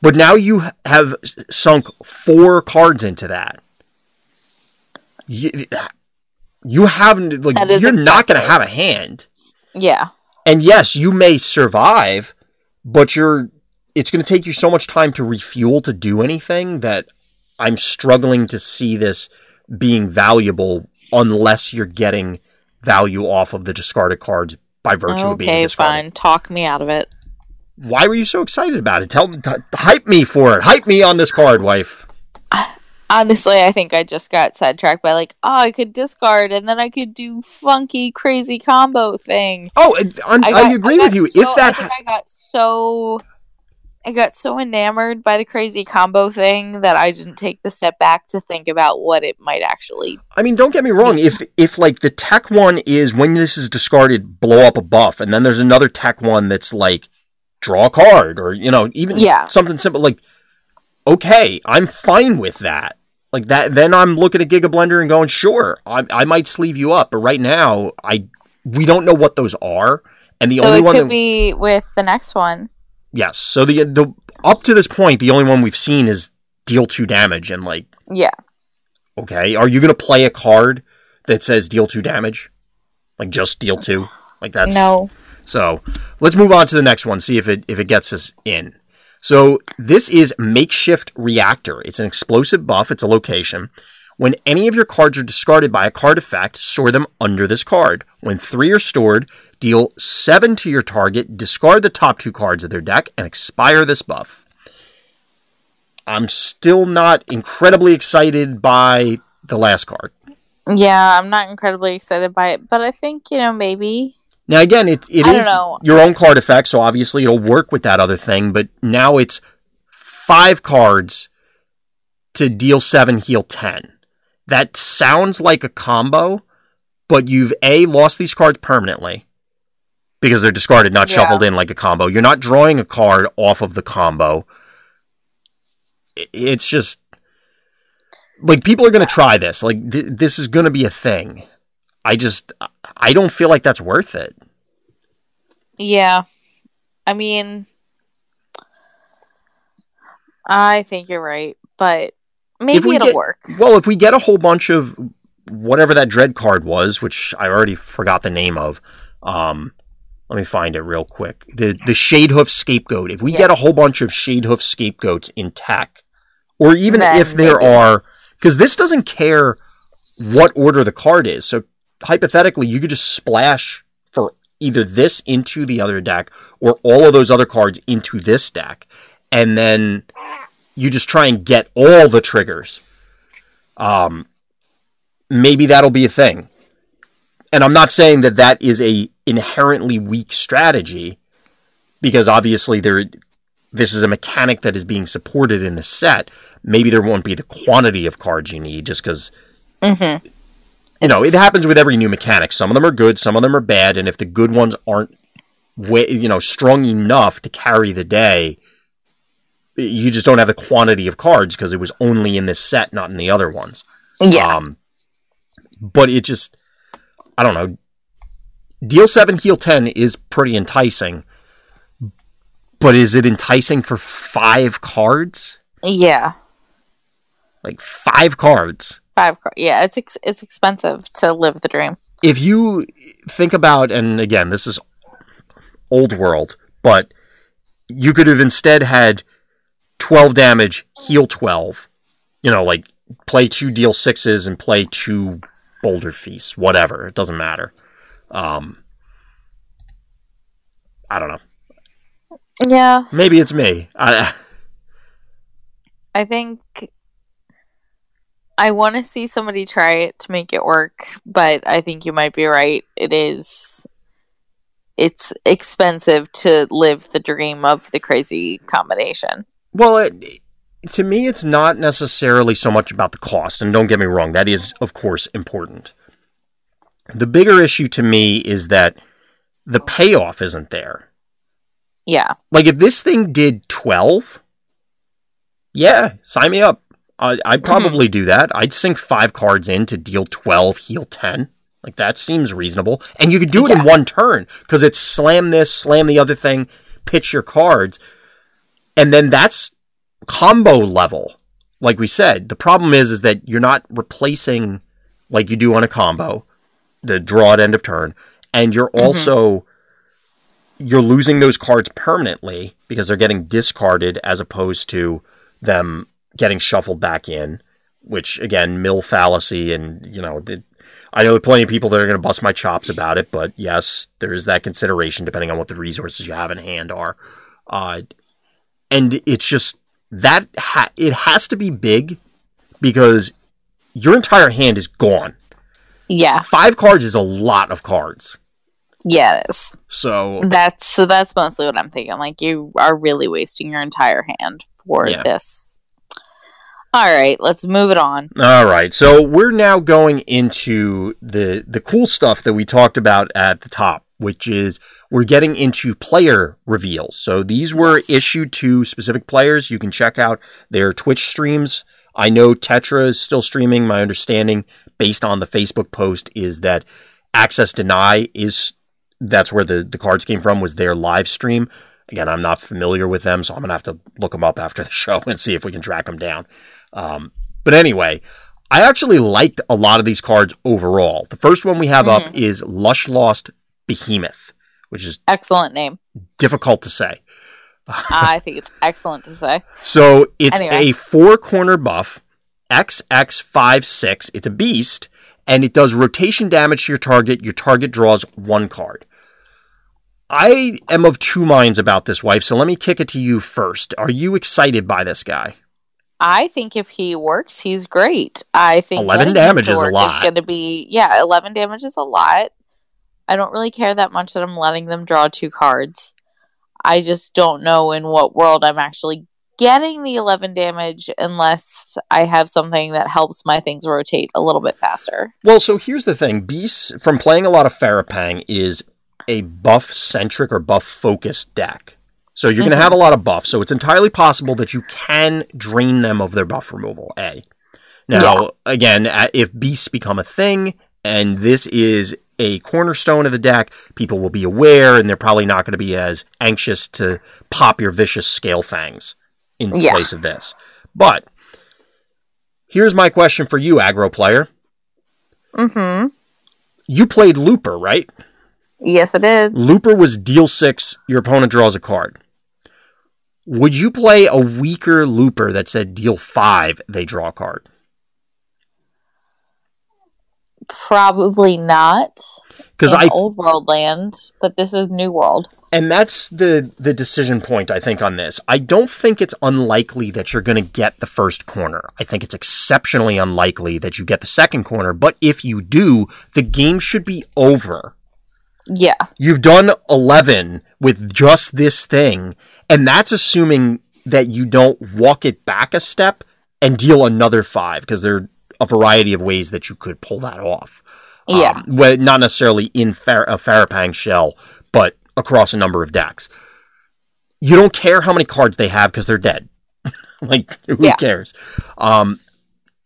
But now you have sunk four cards into that. You, you haven't, like, you're not going to have a hand. Yeah. And yes, you may survive, but you're it's going to take you so much time to refuel to do anything that I'm struggling to see this being valuable unless you're getting value off of the discarded cards by virtue of being discarded. Okay, fine. Talk me out of it. Why were you so excited about it? Tell t- hype me for it. Hype me on this card, wife. Honestly, I think I just got sidetracked by like, oh, I could discard and then I could do funky, crazy combo thing. Oh, I, got- agree got with you. so- if that I, think I got so, I got so enamored by the crazy combo thing that I didn't take the step back to think about what it might actually. I mean, don't get me wrong. If if like the tech one is when this is discarded, blow up a buff, and then there's another tech one that's like draw a card or you know even Yeah. something simple like okay i'm fine with that like that then i'm looking at giga blender and going sure I, I might sleeve you up but right now i we don't know what those are and the So only it one could that, be with the next one. yes so the the up to this point the only one we've seen is deal two damage and like Yeah. okay are you gonna play a card that says deal two damage like just deal two like that's no. So let's move on to the next one, see if it if it gets us in. So this is makeshift reactor. It's an explosive buff. It's a location. When any of your cards are discarded by a card effect, store them under this card. When three are stored, deal seven to your target, discard the top two cards of their deck, and expire this buff. I'm still not incredibly excited by the last card. Yeah, I'm not incredibly excited by it, but I think, you know, maybe. Now again, it it is your own card effect, so obviously it'll work with that other thing. But now it's five cards to deal seven, heal ten. That sounds like a combo, but you've a lost these cards permanently because they're discarded, not Yeah. shuffled in like a combo. You're not drawing a card off of the combo. It's just like people are going to try this. Like th- this is going to be a thing. I just I don't feel like that's worth it. Yeah. I mean, I think you're right, but maybe it'll get- work. Well, if we get a whole bunch of whatever that dread card was, which I already forgot the name of, um, let me find it real quick. The the Shadehoof scapegoat. If we Yeah. get a whole bunch of Shadehoof scapegoats in tech, or even Then if there maybe. are, because this doesn't care what order the card is. So hypothetically, you could just splash for either this into the other deck or all of those other cards into this deck, and then you just try and get all the triggers. Um, maybe that'll be a thing. And I'm not saying that that is a inherently weak strategy, because obviously there, this is a mechanic that is being supported in the set. Maybe there won't be the quantity of cards you need, just because Mm-hmm. You know it happens with every new mechanic. Some of them are good, some of them are bad, and if the good ones aren't, you know, strong enough to carry the day, you just don't have the quantity of cards because it was only in this set, not in the other ones. Yeah. Um, but it just, I don't know. Deal seven, heal ten is pretty enticing, but is it enticing for five cards? yeah. Like five cards. Five. Yeah, it's ex- it's expensive to live the dream. If you think about, and again, this is old world, but you could have instead had twelve damage, heal twelve. You know, like play two deal sixes and play two boulder feasts, whatever. It doesn't matter. Um, I don't know. Yeah, Maybe it's me. I, [LAUGHS] I think I want to see somebody try it to make it work, but I think you might be right. It is it's expensive to live the dream of the crazy combination. well, it, to me, it's not necessarily so much about the cost. And don't get me wrong, that is, of course, important. The bigger issue to me is that the payoff isn't there. Yeah. Like, if this thing did 12, yeah, sign me up. I, I'd mm-hmm. probably do that. I'd sink five cards in to deal 12, heal 10. Like, that seems reasonable. And you could do it in one turn because it's slam this, slam the other thing, pitch your cards. And then that's combo level. Like we said, the problem is, is that you're not replacing like you do on a combo, the draw at end of turn, and you're mm-hmm. also you're losing those cards permanently because they're getting discarded as opposed to them getting shuffled back in, which again, mill fallacy, and you know, it, I know plenty of people that are going to bust my chops about it, but yes, there is that consideration depending on what the resources you have in hand are, uh, and it's just that ha- it has to be big because your entire hand is gone. Yeah. Five cards is a lot of cards, Yes. so That's so that's mostly what I'm thinking. Like you are really wasting your entire hand for Yeah. this. All right, let's move it on. All right, so we're now going into the the cool stuff that we talked about at the top. which is we're getting into player reveals. So these were Yes. issued to specific players. You can check out their Twitch streams. I know Tetra is still streaming. My understanding, based on the Facebook post, is that Access Deny is that's where the, the cards came from was their live stream. Again, I'm not familiar with them, so I'm gonna have to look them up after the [LAUGHS] show and see if we can track them down. Um, but anyway, I actually liked a lot of these cards overall. The first one we have up is Lush Lost Behemoth, which is Excellent name. difficult to say. [LAUGHS] I think it's excellent to say. So it's Anyway. a four corner buff, XX56. It's a beast, and it does rotation damage to your target. Your target draws one card. I am of two minds about this, wife, so let me kick it to you first. Are you excited by this guy? I think if he works, he's great. I think 11 damage is a lot. going to be yeah, eleven damage is a lot. I don't really care that much that I'm letting them draw two cards. I just don't know in what world I'm actually getting the 11 damage unless I have something that helps my things rotate a little bit faster. Well, so here's the thing. Beast, from playing a lot of Farapang, is a buff centric or buff focused deck. So you're going to have a lot of buffs. So it's entirely possible that you can drain them of their buff removal. A. Now, again, if beasts become a thing, and this is a cornerstone of the deck, people will be aware, and they're probably not going to be as anxious to pop your vicious scale fangs in Yeah. place of this. But here's my question for you, aggro player. Mm-hmm. You played Looper, right? Yes, I did. Looper was deal six, your opponent draws a card. Would you play a weaker Looper that said deal five, they draw a card? Probably not. Because I old world land, but this is new world. and that's the the decision point I think on this. I don't think it's unlikely that you're going to get the first corner. I think it's exceptionally unlikely that you get the second corner, but if you do, the game should be over. Yeah. You've done 11 with just this thing, and that's assuming that you don't walk it back a step and deal another five, because there are a variety of ways that you could pull that off. Yeah. Um, well, not necessarily in Far- a Farapang shell, but across a number of decks. You don't care how many cards they have because they're dead. [LAUGHS] like, who Yeah. cares? Um,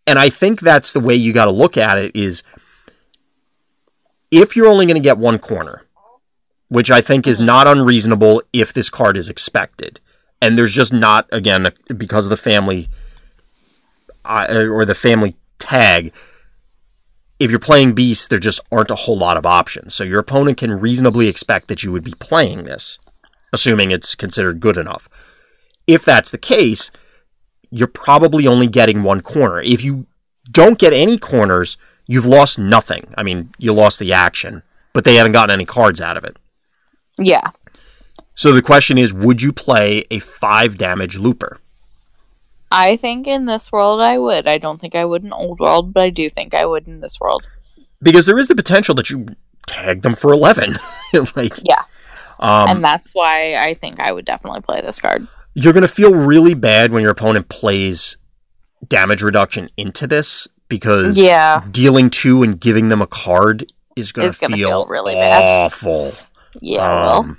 and I think that's the way you got to look at it is if you're only going to get one corner, which I think is not unreasonable if this card is expected, and there's just not, again, because of the family uh, or the family tag, if you're playing Beast, there just aren't a whole lot of options. So your opponent can reasonably expect that you would be playing this, assuming it's considered good enough. If that's the case, you're probably only getting one corner. If you don't get any corners, you've lost nothing. I mean, you lost the action, but they haven't gotten any cards out of it. Yeah. So the question is, would you play a five damage looper? I think in this world I would. I don't think I would in old world, but I do think I would in this world. Because there is the potential that you tag them for eleven. [LAUGHS] like, Yeah. um, and that's why I think I would definitely play this card. you're going to feel really bad when your opponent plays damage reduction into this because Yeah. dealing two and giving them a card is going to feel, feel really bad. awful. Yeah, well. Um,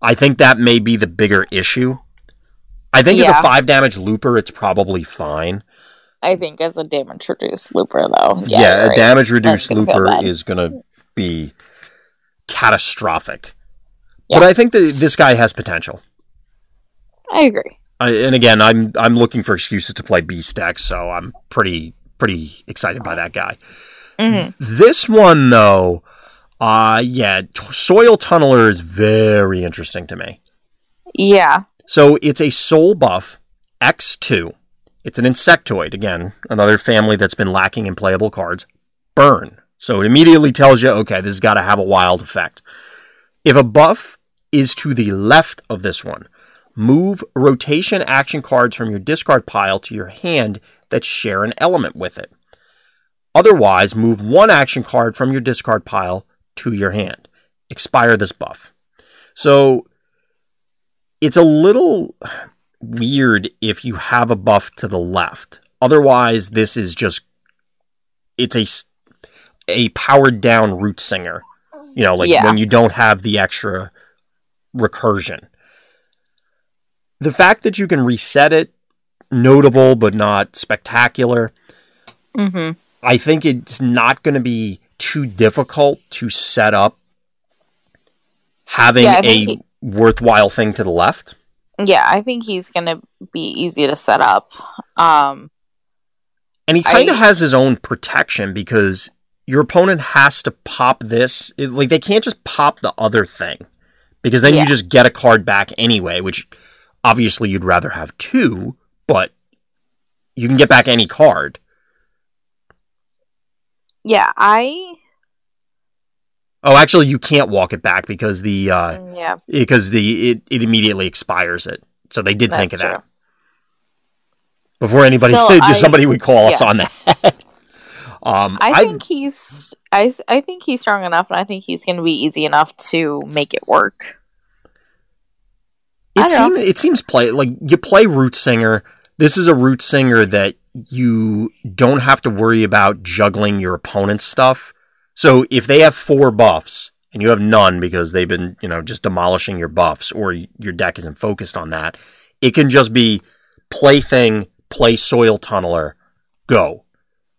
I think that may be the bigger issue. I think as a five damage looper, it's probably fine. I think as a damage reduced looper though. Yeah, Yeah, a right. damage reduced looper is going to be catastrophic. Yeah. But I think that this guy has potential. I agree. I, and again, I'm I'm looking for excuses to play B stacks, so I'm pretty pretty excited by that guy. Mhm. This one though, uh yeah, t- soil tunneler is very interesting to me. Yeah. So it's a soul buff X2. It's an insectoid again, another family that's been lacking in playable cards. Burn. So it immediately tells you, okay, this has got to have a wild effect. If a buff is to the left of this one, move rotation action cards from your discard pile to your hand that share an element with it. Otherwise, move one action card from your discard pile to your hand. Expire this buff. So it's a little weird if you have a buff to the left. Otherwise, this is just it's a a powered down root singer. You know, like Yeah. when you don't have the extra recursion. The fact that you can reset it, notable but not spectacular. hmm I think it's not going to be too difficult to set up having Yeah, a he- worthwhile thing to the left. Yeah, I think he's gonna be easy to set up. Um, And he kind of has his own protection because your opponent has to pop this. It- like they can't just pop the other thing because then Yeah. you just get a card back anyway, which obviously you'd rather have two, but you can get back any card. yeah, I Oh, actually, you can't walk it back because the uh, yeah, because the it, it immediately expires it. So they did think of That's that before anybody Still, I- somebody would call us on that. [LAUGHS] um, I think he's I I think he's strong enough, and I think he's gonna be easy enough to make it work. It seems it seems play like you play root singer. This is a root singer that you don't have to worry about juggling your opponent's stuff. So if they have four buffs and you have none because they've been, you know, just demolishing your buffs or your deck isn't focused on that, it can just be play thing, play soil tunneler, go.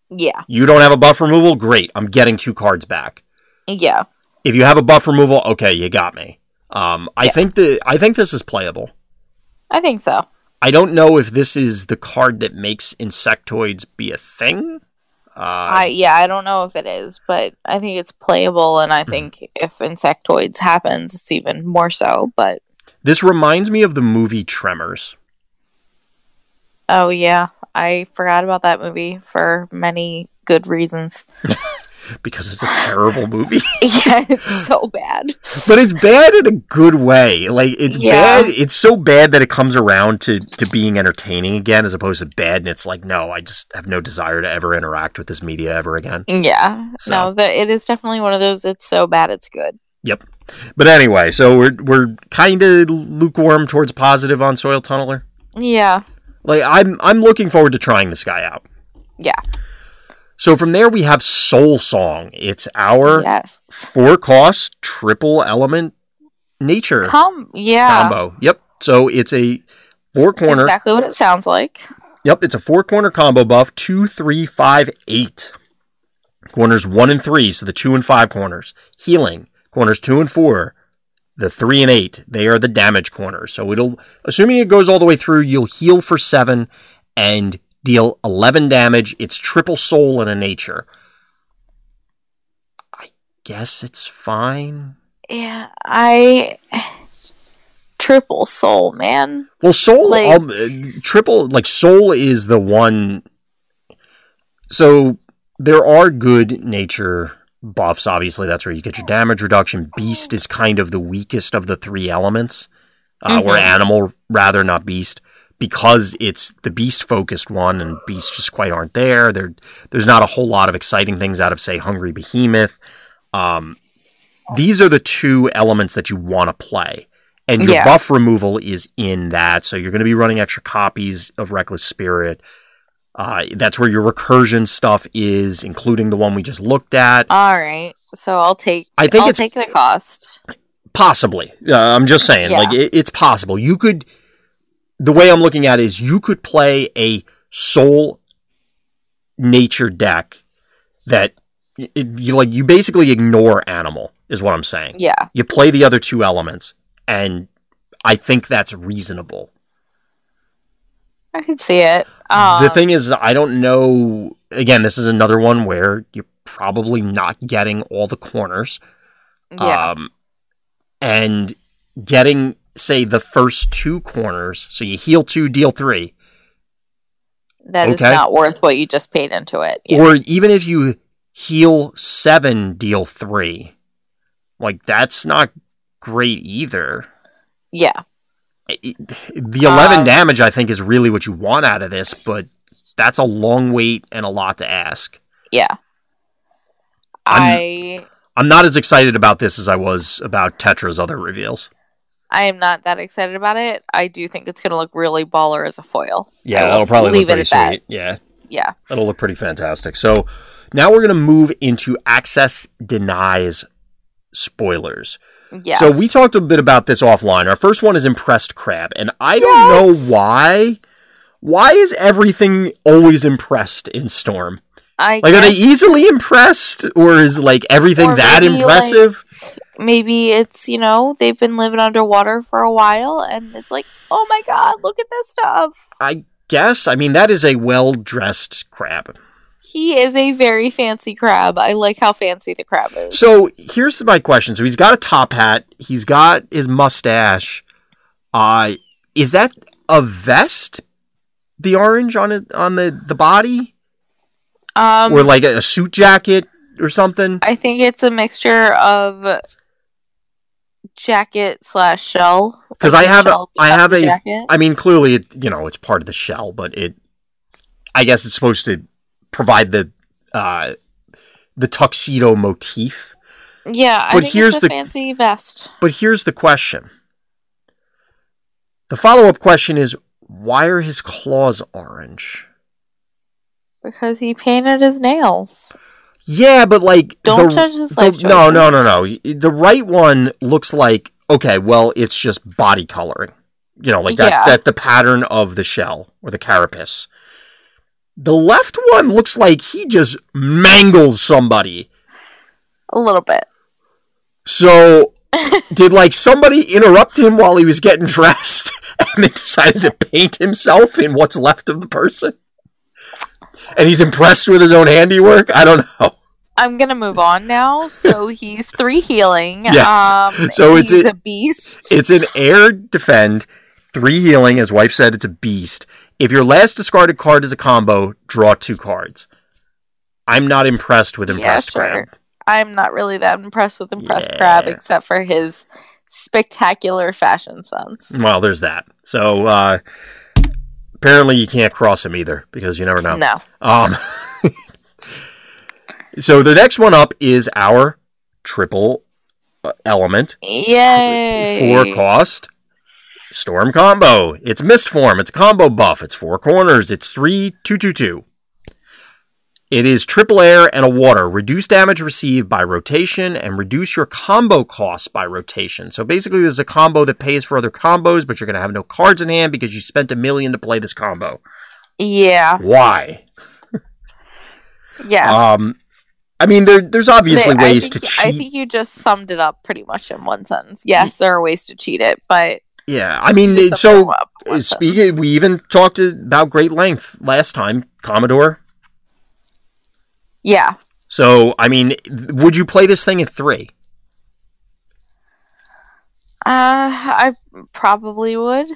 Yeah, You don't have a buff removal, great. I'm getting two cards back. yeah, If you have a buff removal, okay, you got me. Um, I Yeah. think the I think this is playable. I think so. I don't know if this is the card that makes insectoids be a thing. Uh, I yeah, I don't know if it is, but I think it's playable, and I Hmm. think if insectoids happens, it's even more so. But this reminds me of the movie Tremors. oh yeah, I forgot about that movie for many good reasons. [LAUGHS] because it's a terrible movie. [LAUGHS] yeah, it's so bad. but it's bad in a good way. Like it's Yeah. bad. It's so bad that it comes around to to being entertaining again, as opposed to bad. And it's like, no, I just have no desire to ever interact with this media ever again. Yeah, So- no, the, it is definitely one of those. It's so bad, it's good. Yep. But anyway, so we're we're kind of lukewarm towards positive on Soil Tunneler. Yeah, Like I'm I'm looking forward to trying this guy out. yeah, So from there we have Soul Song. It's our yes. four cost triple element nature Come, yeah, combo. Yep. So it's a four That's corner. exactly what it sounds like. Yep, it's a four corner combo buff. Two, three, five, eight. Corners one and three, so the two and five corners. Healing. Corners two and four. The three and eight, they are the damage corners. So it'll, assuming it goes all the way through, you'll heal for seven and deal 11 damage. It's triple soul and a nature. I guess it's fine. Yeah, I triple soul, man. Well, soul, Like- um, triple, like soul is the one. So there are good nature buffs. Obviously, that's where you get your damage reduction. Beast is kind of the weakest of the three elements, uh, or Mhm. animal rather, not beast, because it's the beast focused one, and beasts just quite aren't there. There, there's not a whole lot of exciting things out of say Hungry Behemoth. Um, these are the two elements that you want to play. And your Yeah. buff removal is in that. So you're going to be running extra copies of Reckless Spirit. Uh, that's where your recursion stuff is, including the one we just looked at. All right, so I'll take. I think I'll it's- take the cost. Possibly. Uh, I'm just saying, Yeah. like, it, it's possible. You could, the way I'm looking at it is you could play a soul nature deck that it, you like, you basically ignore animal, is what I'm saying. Yeah, You play the other two elements, and I think that's reasonable. I can see it. Um, the thing is, I don't know. Again, this is another one where you're probably not getting all the corners. yeah, Um, and getting, say, the first two corners. So you heal two, deal three. that is okay. not worth what you just paid into it. Yeah. Or even if you heal seven, deal three. Like, that's not great either. yeah, It- The 11 Um, damage, I think, is really what you want out of this, but that's a long wait and a lot to ask. yeah. I'm- I I'm not as excited about this as I was about Tetra's other reveals. I am not that excited about it. I do think it's going to look really baller as a foil. Yeah, that'll probably leave look it pretty at that. Yeah, Yeah, that'll look pretty fantastic. So now we're going to move into Access Deny's spoilers. Yes. So we talked a bit about this offline. Our first one is impressed crab, and I don't Yes. know why. Why is everything always impressed in Storm? I Like, are they easily impressed, or is like everything Or that impressive? Maybe it's you know they've been living underwater for a while, and it's like, oh my god, look at this stuff. I guess. I mean, that is a well dressed crab. He is a very fancy crab. I like how fancy the crab is. So here's my question. So he's got a top hat. He's got his mustache. Uh, is that a vest? The orange on it on the the body, um, or like a, a suit jacket or something? I think it's a mixture of jacket slash shell. 'Cause Like I have a- I have a- jacket. I mean, clearly, it you know it's part of the shell, but it, I guess it's supposed to provide the uh, the tuxedo motif. Yeah, I But think here's it's a the- fancy vest. But here's the question. The follow up question is why are his claws orange? Because he painted his nails. Yeah, but like Don't the- judge his the- life No, no, no, no. The right one looks like okay. Well, it's just body coloring. You know, like that. Yeah. That the pattern of the shell or the carapace. The left one looks like he just mangled somebody. A little bit. So, [LAUGHS] did like somebody interrupt him while he was getting dressed, [LAUGHS] and then decided to paint himself in what's left of the person? And he's impressed with his own handiwork. I don't know. I'm gonna move on now. So he's three healing. Yes. Um, So it's he's a- a, beast. It's an air defend, three healing. As wife said, it's a beast. If your last discarded card is a combo, draw two cards. I'm not impressed with Yeah, impressed sure. crab. I'm not really that impressed with impressed Yeah. crab, except for his spectacular fashion sense. Well, there's that. So uh, apparently you can't cross him either because you never know. No. Um, [LAUGHS] so the next one up is our triple uh, element Yay. four cost storm combo. It's mist form. It's combo buff. It's four corners. It's three two two two. It is triple air and a water. Reduce damage received by rotation and reduce your combo cost by rotation. So basically, there's a combo that pays for other combos, but you're going to have no cards in hand because you spent a million to play this combo. Yeah. Why? Yeah. Um, I mean, there, there's obviously They- ways think- to cheat. I think you just summed it up pretty much in one sentence. Yes, there are ways to cheat it, but yeah, I mean, it- so them up in one speaking, we even talked about great length last time, Commodore. yeah, So, I mean, would you play this thing at three? uh, I probably would.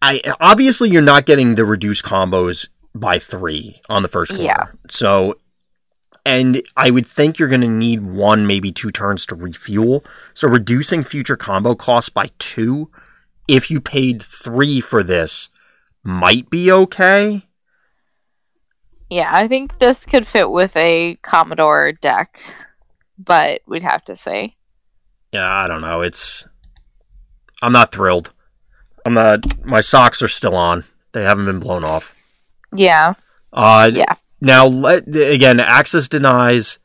I obviously you're not getting the reduced combos by three on the first corner. Yeah. So, and I would think you're going to need one, maybe two turns to refuel. So, reducing future combo costs by two, if you paid three for this, might be okay. Yeah, I think this could fit with a Commodore deck, but we'd have to say. Yeah, I don't know. It's I'm not thrilled. I'm not. My socks are still on. They haven't been blown off. Yeah, Uh, yeah. Now, let, again, Access Deny's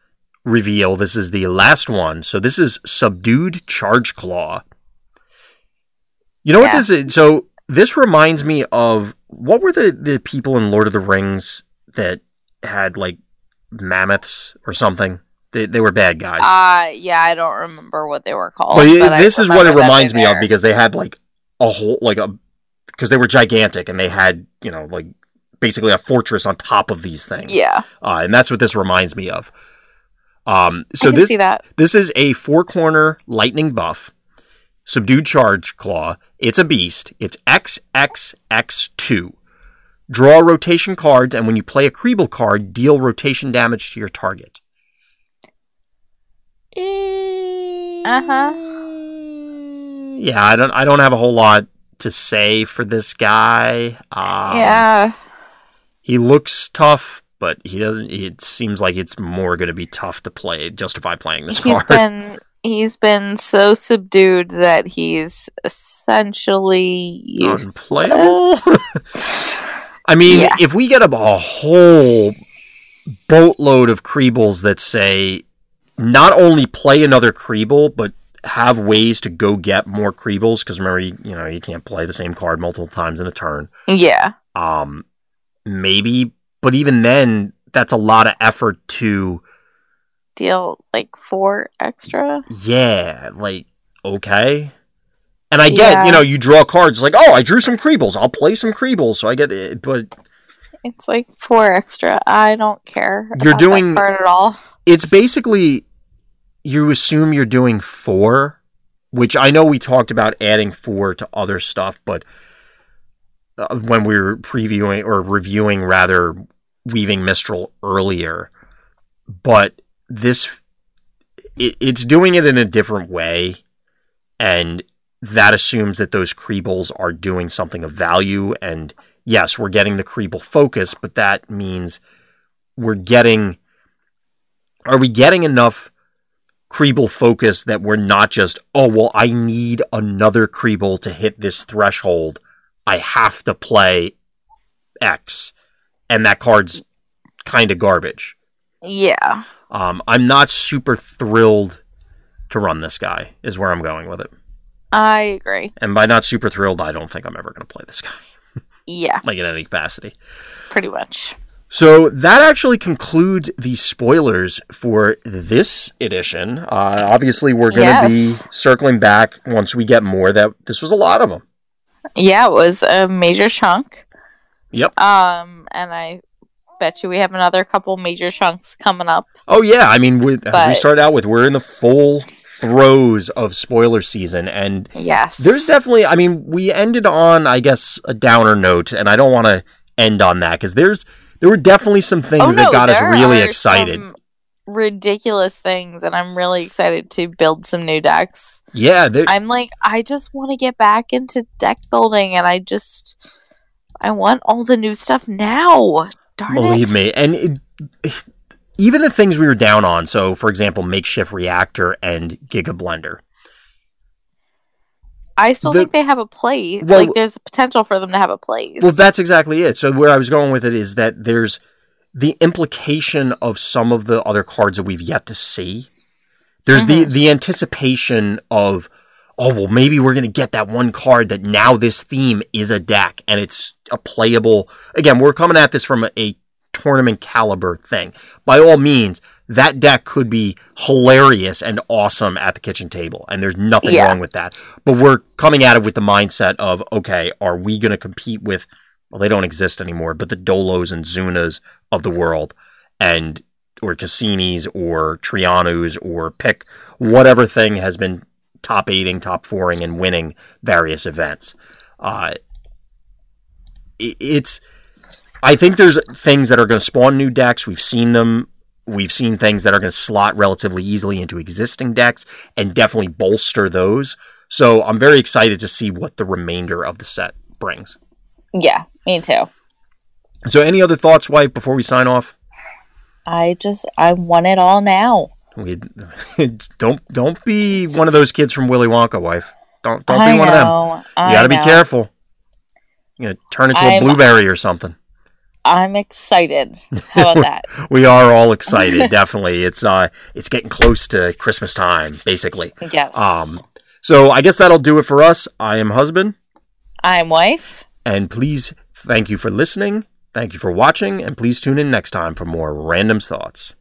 reveal. This is the last one. So this is subdued charge claw. You know what this is? So this reminds me of what were the the people in Lord of the Rings that had like mammoths or something? They they were bad guys. Uh yeah, I don't remember what they were called. but but this is what it reminds me of because they had like a whole like a because they were gigantic and they had you know like basically a fortress on top of these things. Yeah, uh, and that's what this reminds me of. Um, I so can this see that. this is a four corner lightning buff, subdued charge claw. It's a beast. It's XXX two. Draw rotation cards, and when you play a Creeble card, deal rotation damage to your target. Uh huh. Yeah, I don't. I don't have a whole lot to say for this guy. Um, yeah, he looks tough, but he doesn't. It seems like it's more going to be tough to play, justify playing this he's card. [LAUGHS] been he's been so subdued that he's essentially useless. Unplayable? [LAUGHS] I mean, Yeah. if we get a, a whole boatload of Creebles that say not only play another Creeble, but have ways to go get more Creebles because remember, you, you know, you can't play the same card multiple times in a turn. Yeah. Um, maybe, but even then, that's a lot of effort to. Deal like four extra. Yeah, like okay. And I get, Yeah. you know, you draw cards like, oh, I drew some Creebles. I'll play some Creebles, so I get it. But It's like four extra. I don't care. You're doing- card at all. it's basically you assume you're doing four, which I know we talked about adding four to other stuff, but uh, when we were previewing or reviewing rather weaving Mistral earlier, but this it, it's doing it in a different way, and that assumes that those Creebles are doing something of value. And yes, we're getting the Creeble focus, but that means we're getting are we getting enough Creeble focus that we're not just, oh, well, I need another Creeble to hit this threshold. I have to play X. And that card's kind of garbage. Yeah. Um, I'm not super thrilled to run this guy, is where I'm going with it. I agree. And by not super thrilled, I don't think I'm ever going to play this guy, Yeah, [LAUGHS] like in any capacity. pretty much. So that actually concludes the spoilers for this edition. Uh, obviously, we're going to Yes. be circling back once we get more. That this was a lot of them. Yeah, it was a major chunk. Yep. Um, and I bet you we have another couple major chunks coming up. Oh yeah, I mean, we, as we But- started out with, we're in the full throes of spoiler season, and Yes. there's definitely. I mean, we ended on, I guess, a downer note, and I don't want to end on that because there's there were definitely some things Oh, that no, got us really excited. some ridiculous things, and I'm really excited to build some new decks. Yeah, there, I'm like, I just want to get back into deck building, and I just, I want all the new stuff now. Darn Believe it. me, and it, even the things we were down on. So, for example, makeshift reactor and Giga Blender. I still The- think they have a place. Well- like, there's potential for them to have a place. Well, that's exactly it. So, where I was going with it is that there's the implication of some of the other cards that we've yet to see. There's the mm-hmm. the anticipation of, oh well, maybe we're gonna get that one card that now this theme is a deck and it's a playable. Again, we're coming at this from a, a tournament caliber thing. By all means, that deck could be hilarious and awesome at the kitchen table, and there's nothing Yeah. wrong with that. But we're coming at it with the mindset of, okay, are we going to compete with? Well, they don't exist anymore, but the Dolos and Zunas of the world, and or Cassinis or Trianus or pick whatever thing has been top eighting, top fouring, and winning various events. Uh, it's I think there's things that are going to spawn new decks. We've seen them. We've seen things that are going to slot relatively easily into existing decks and definitely bolster those. So I'm very excited to see what the remainder of the set brings. yeah, me too. So any other thoughts, wife, before we sign off? I just, I want it all now. We [LAUGHS] don't don't be one of those kids from Willy Wonka, wife. Don't don't be I one of them. You got to be careful. You know, turn into a I'm- blueberry or something. I'm excited. How about [LAUGHS] that? We are all excited. [LAUGHS] definitely, it's uh, it's getting close to Christmas time, basically. Yes. Um, so I guess that'll do it for us. I am husband, I'm wife. and please thank you for listening. Thank you for watching, and please tune in next time for more random thoughts.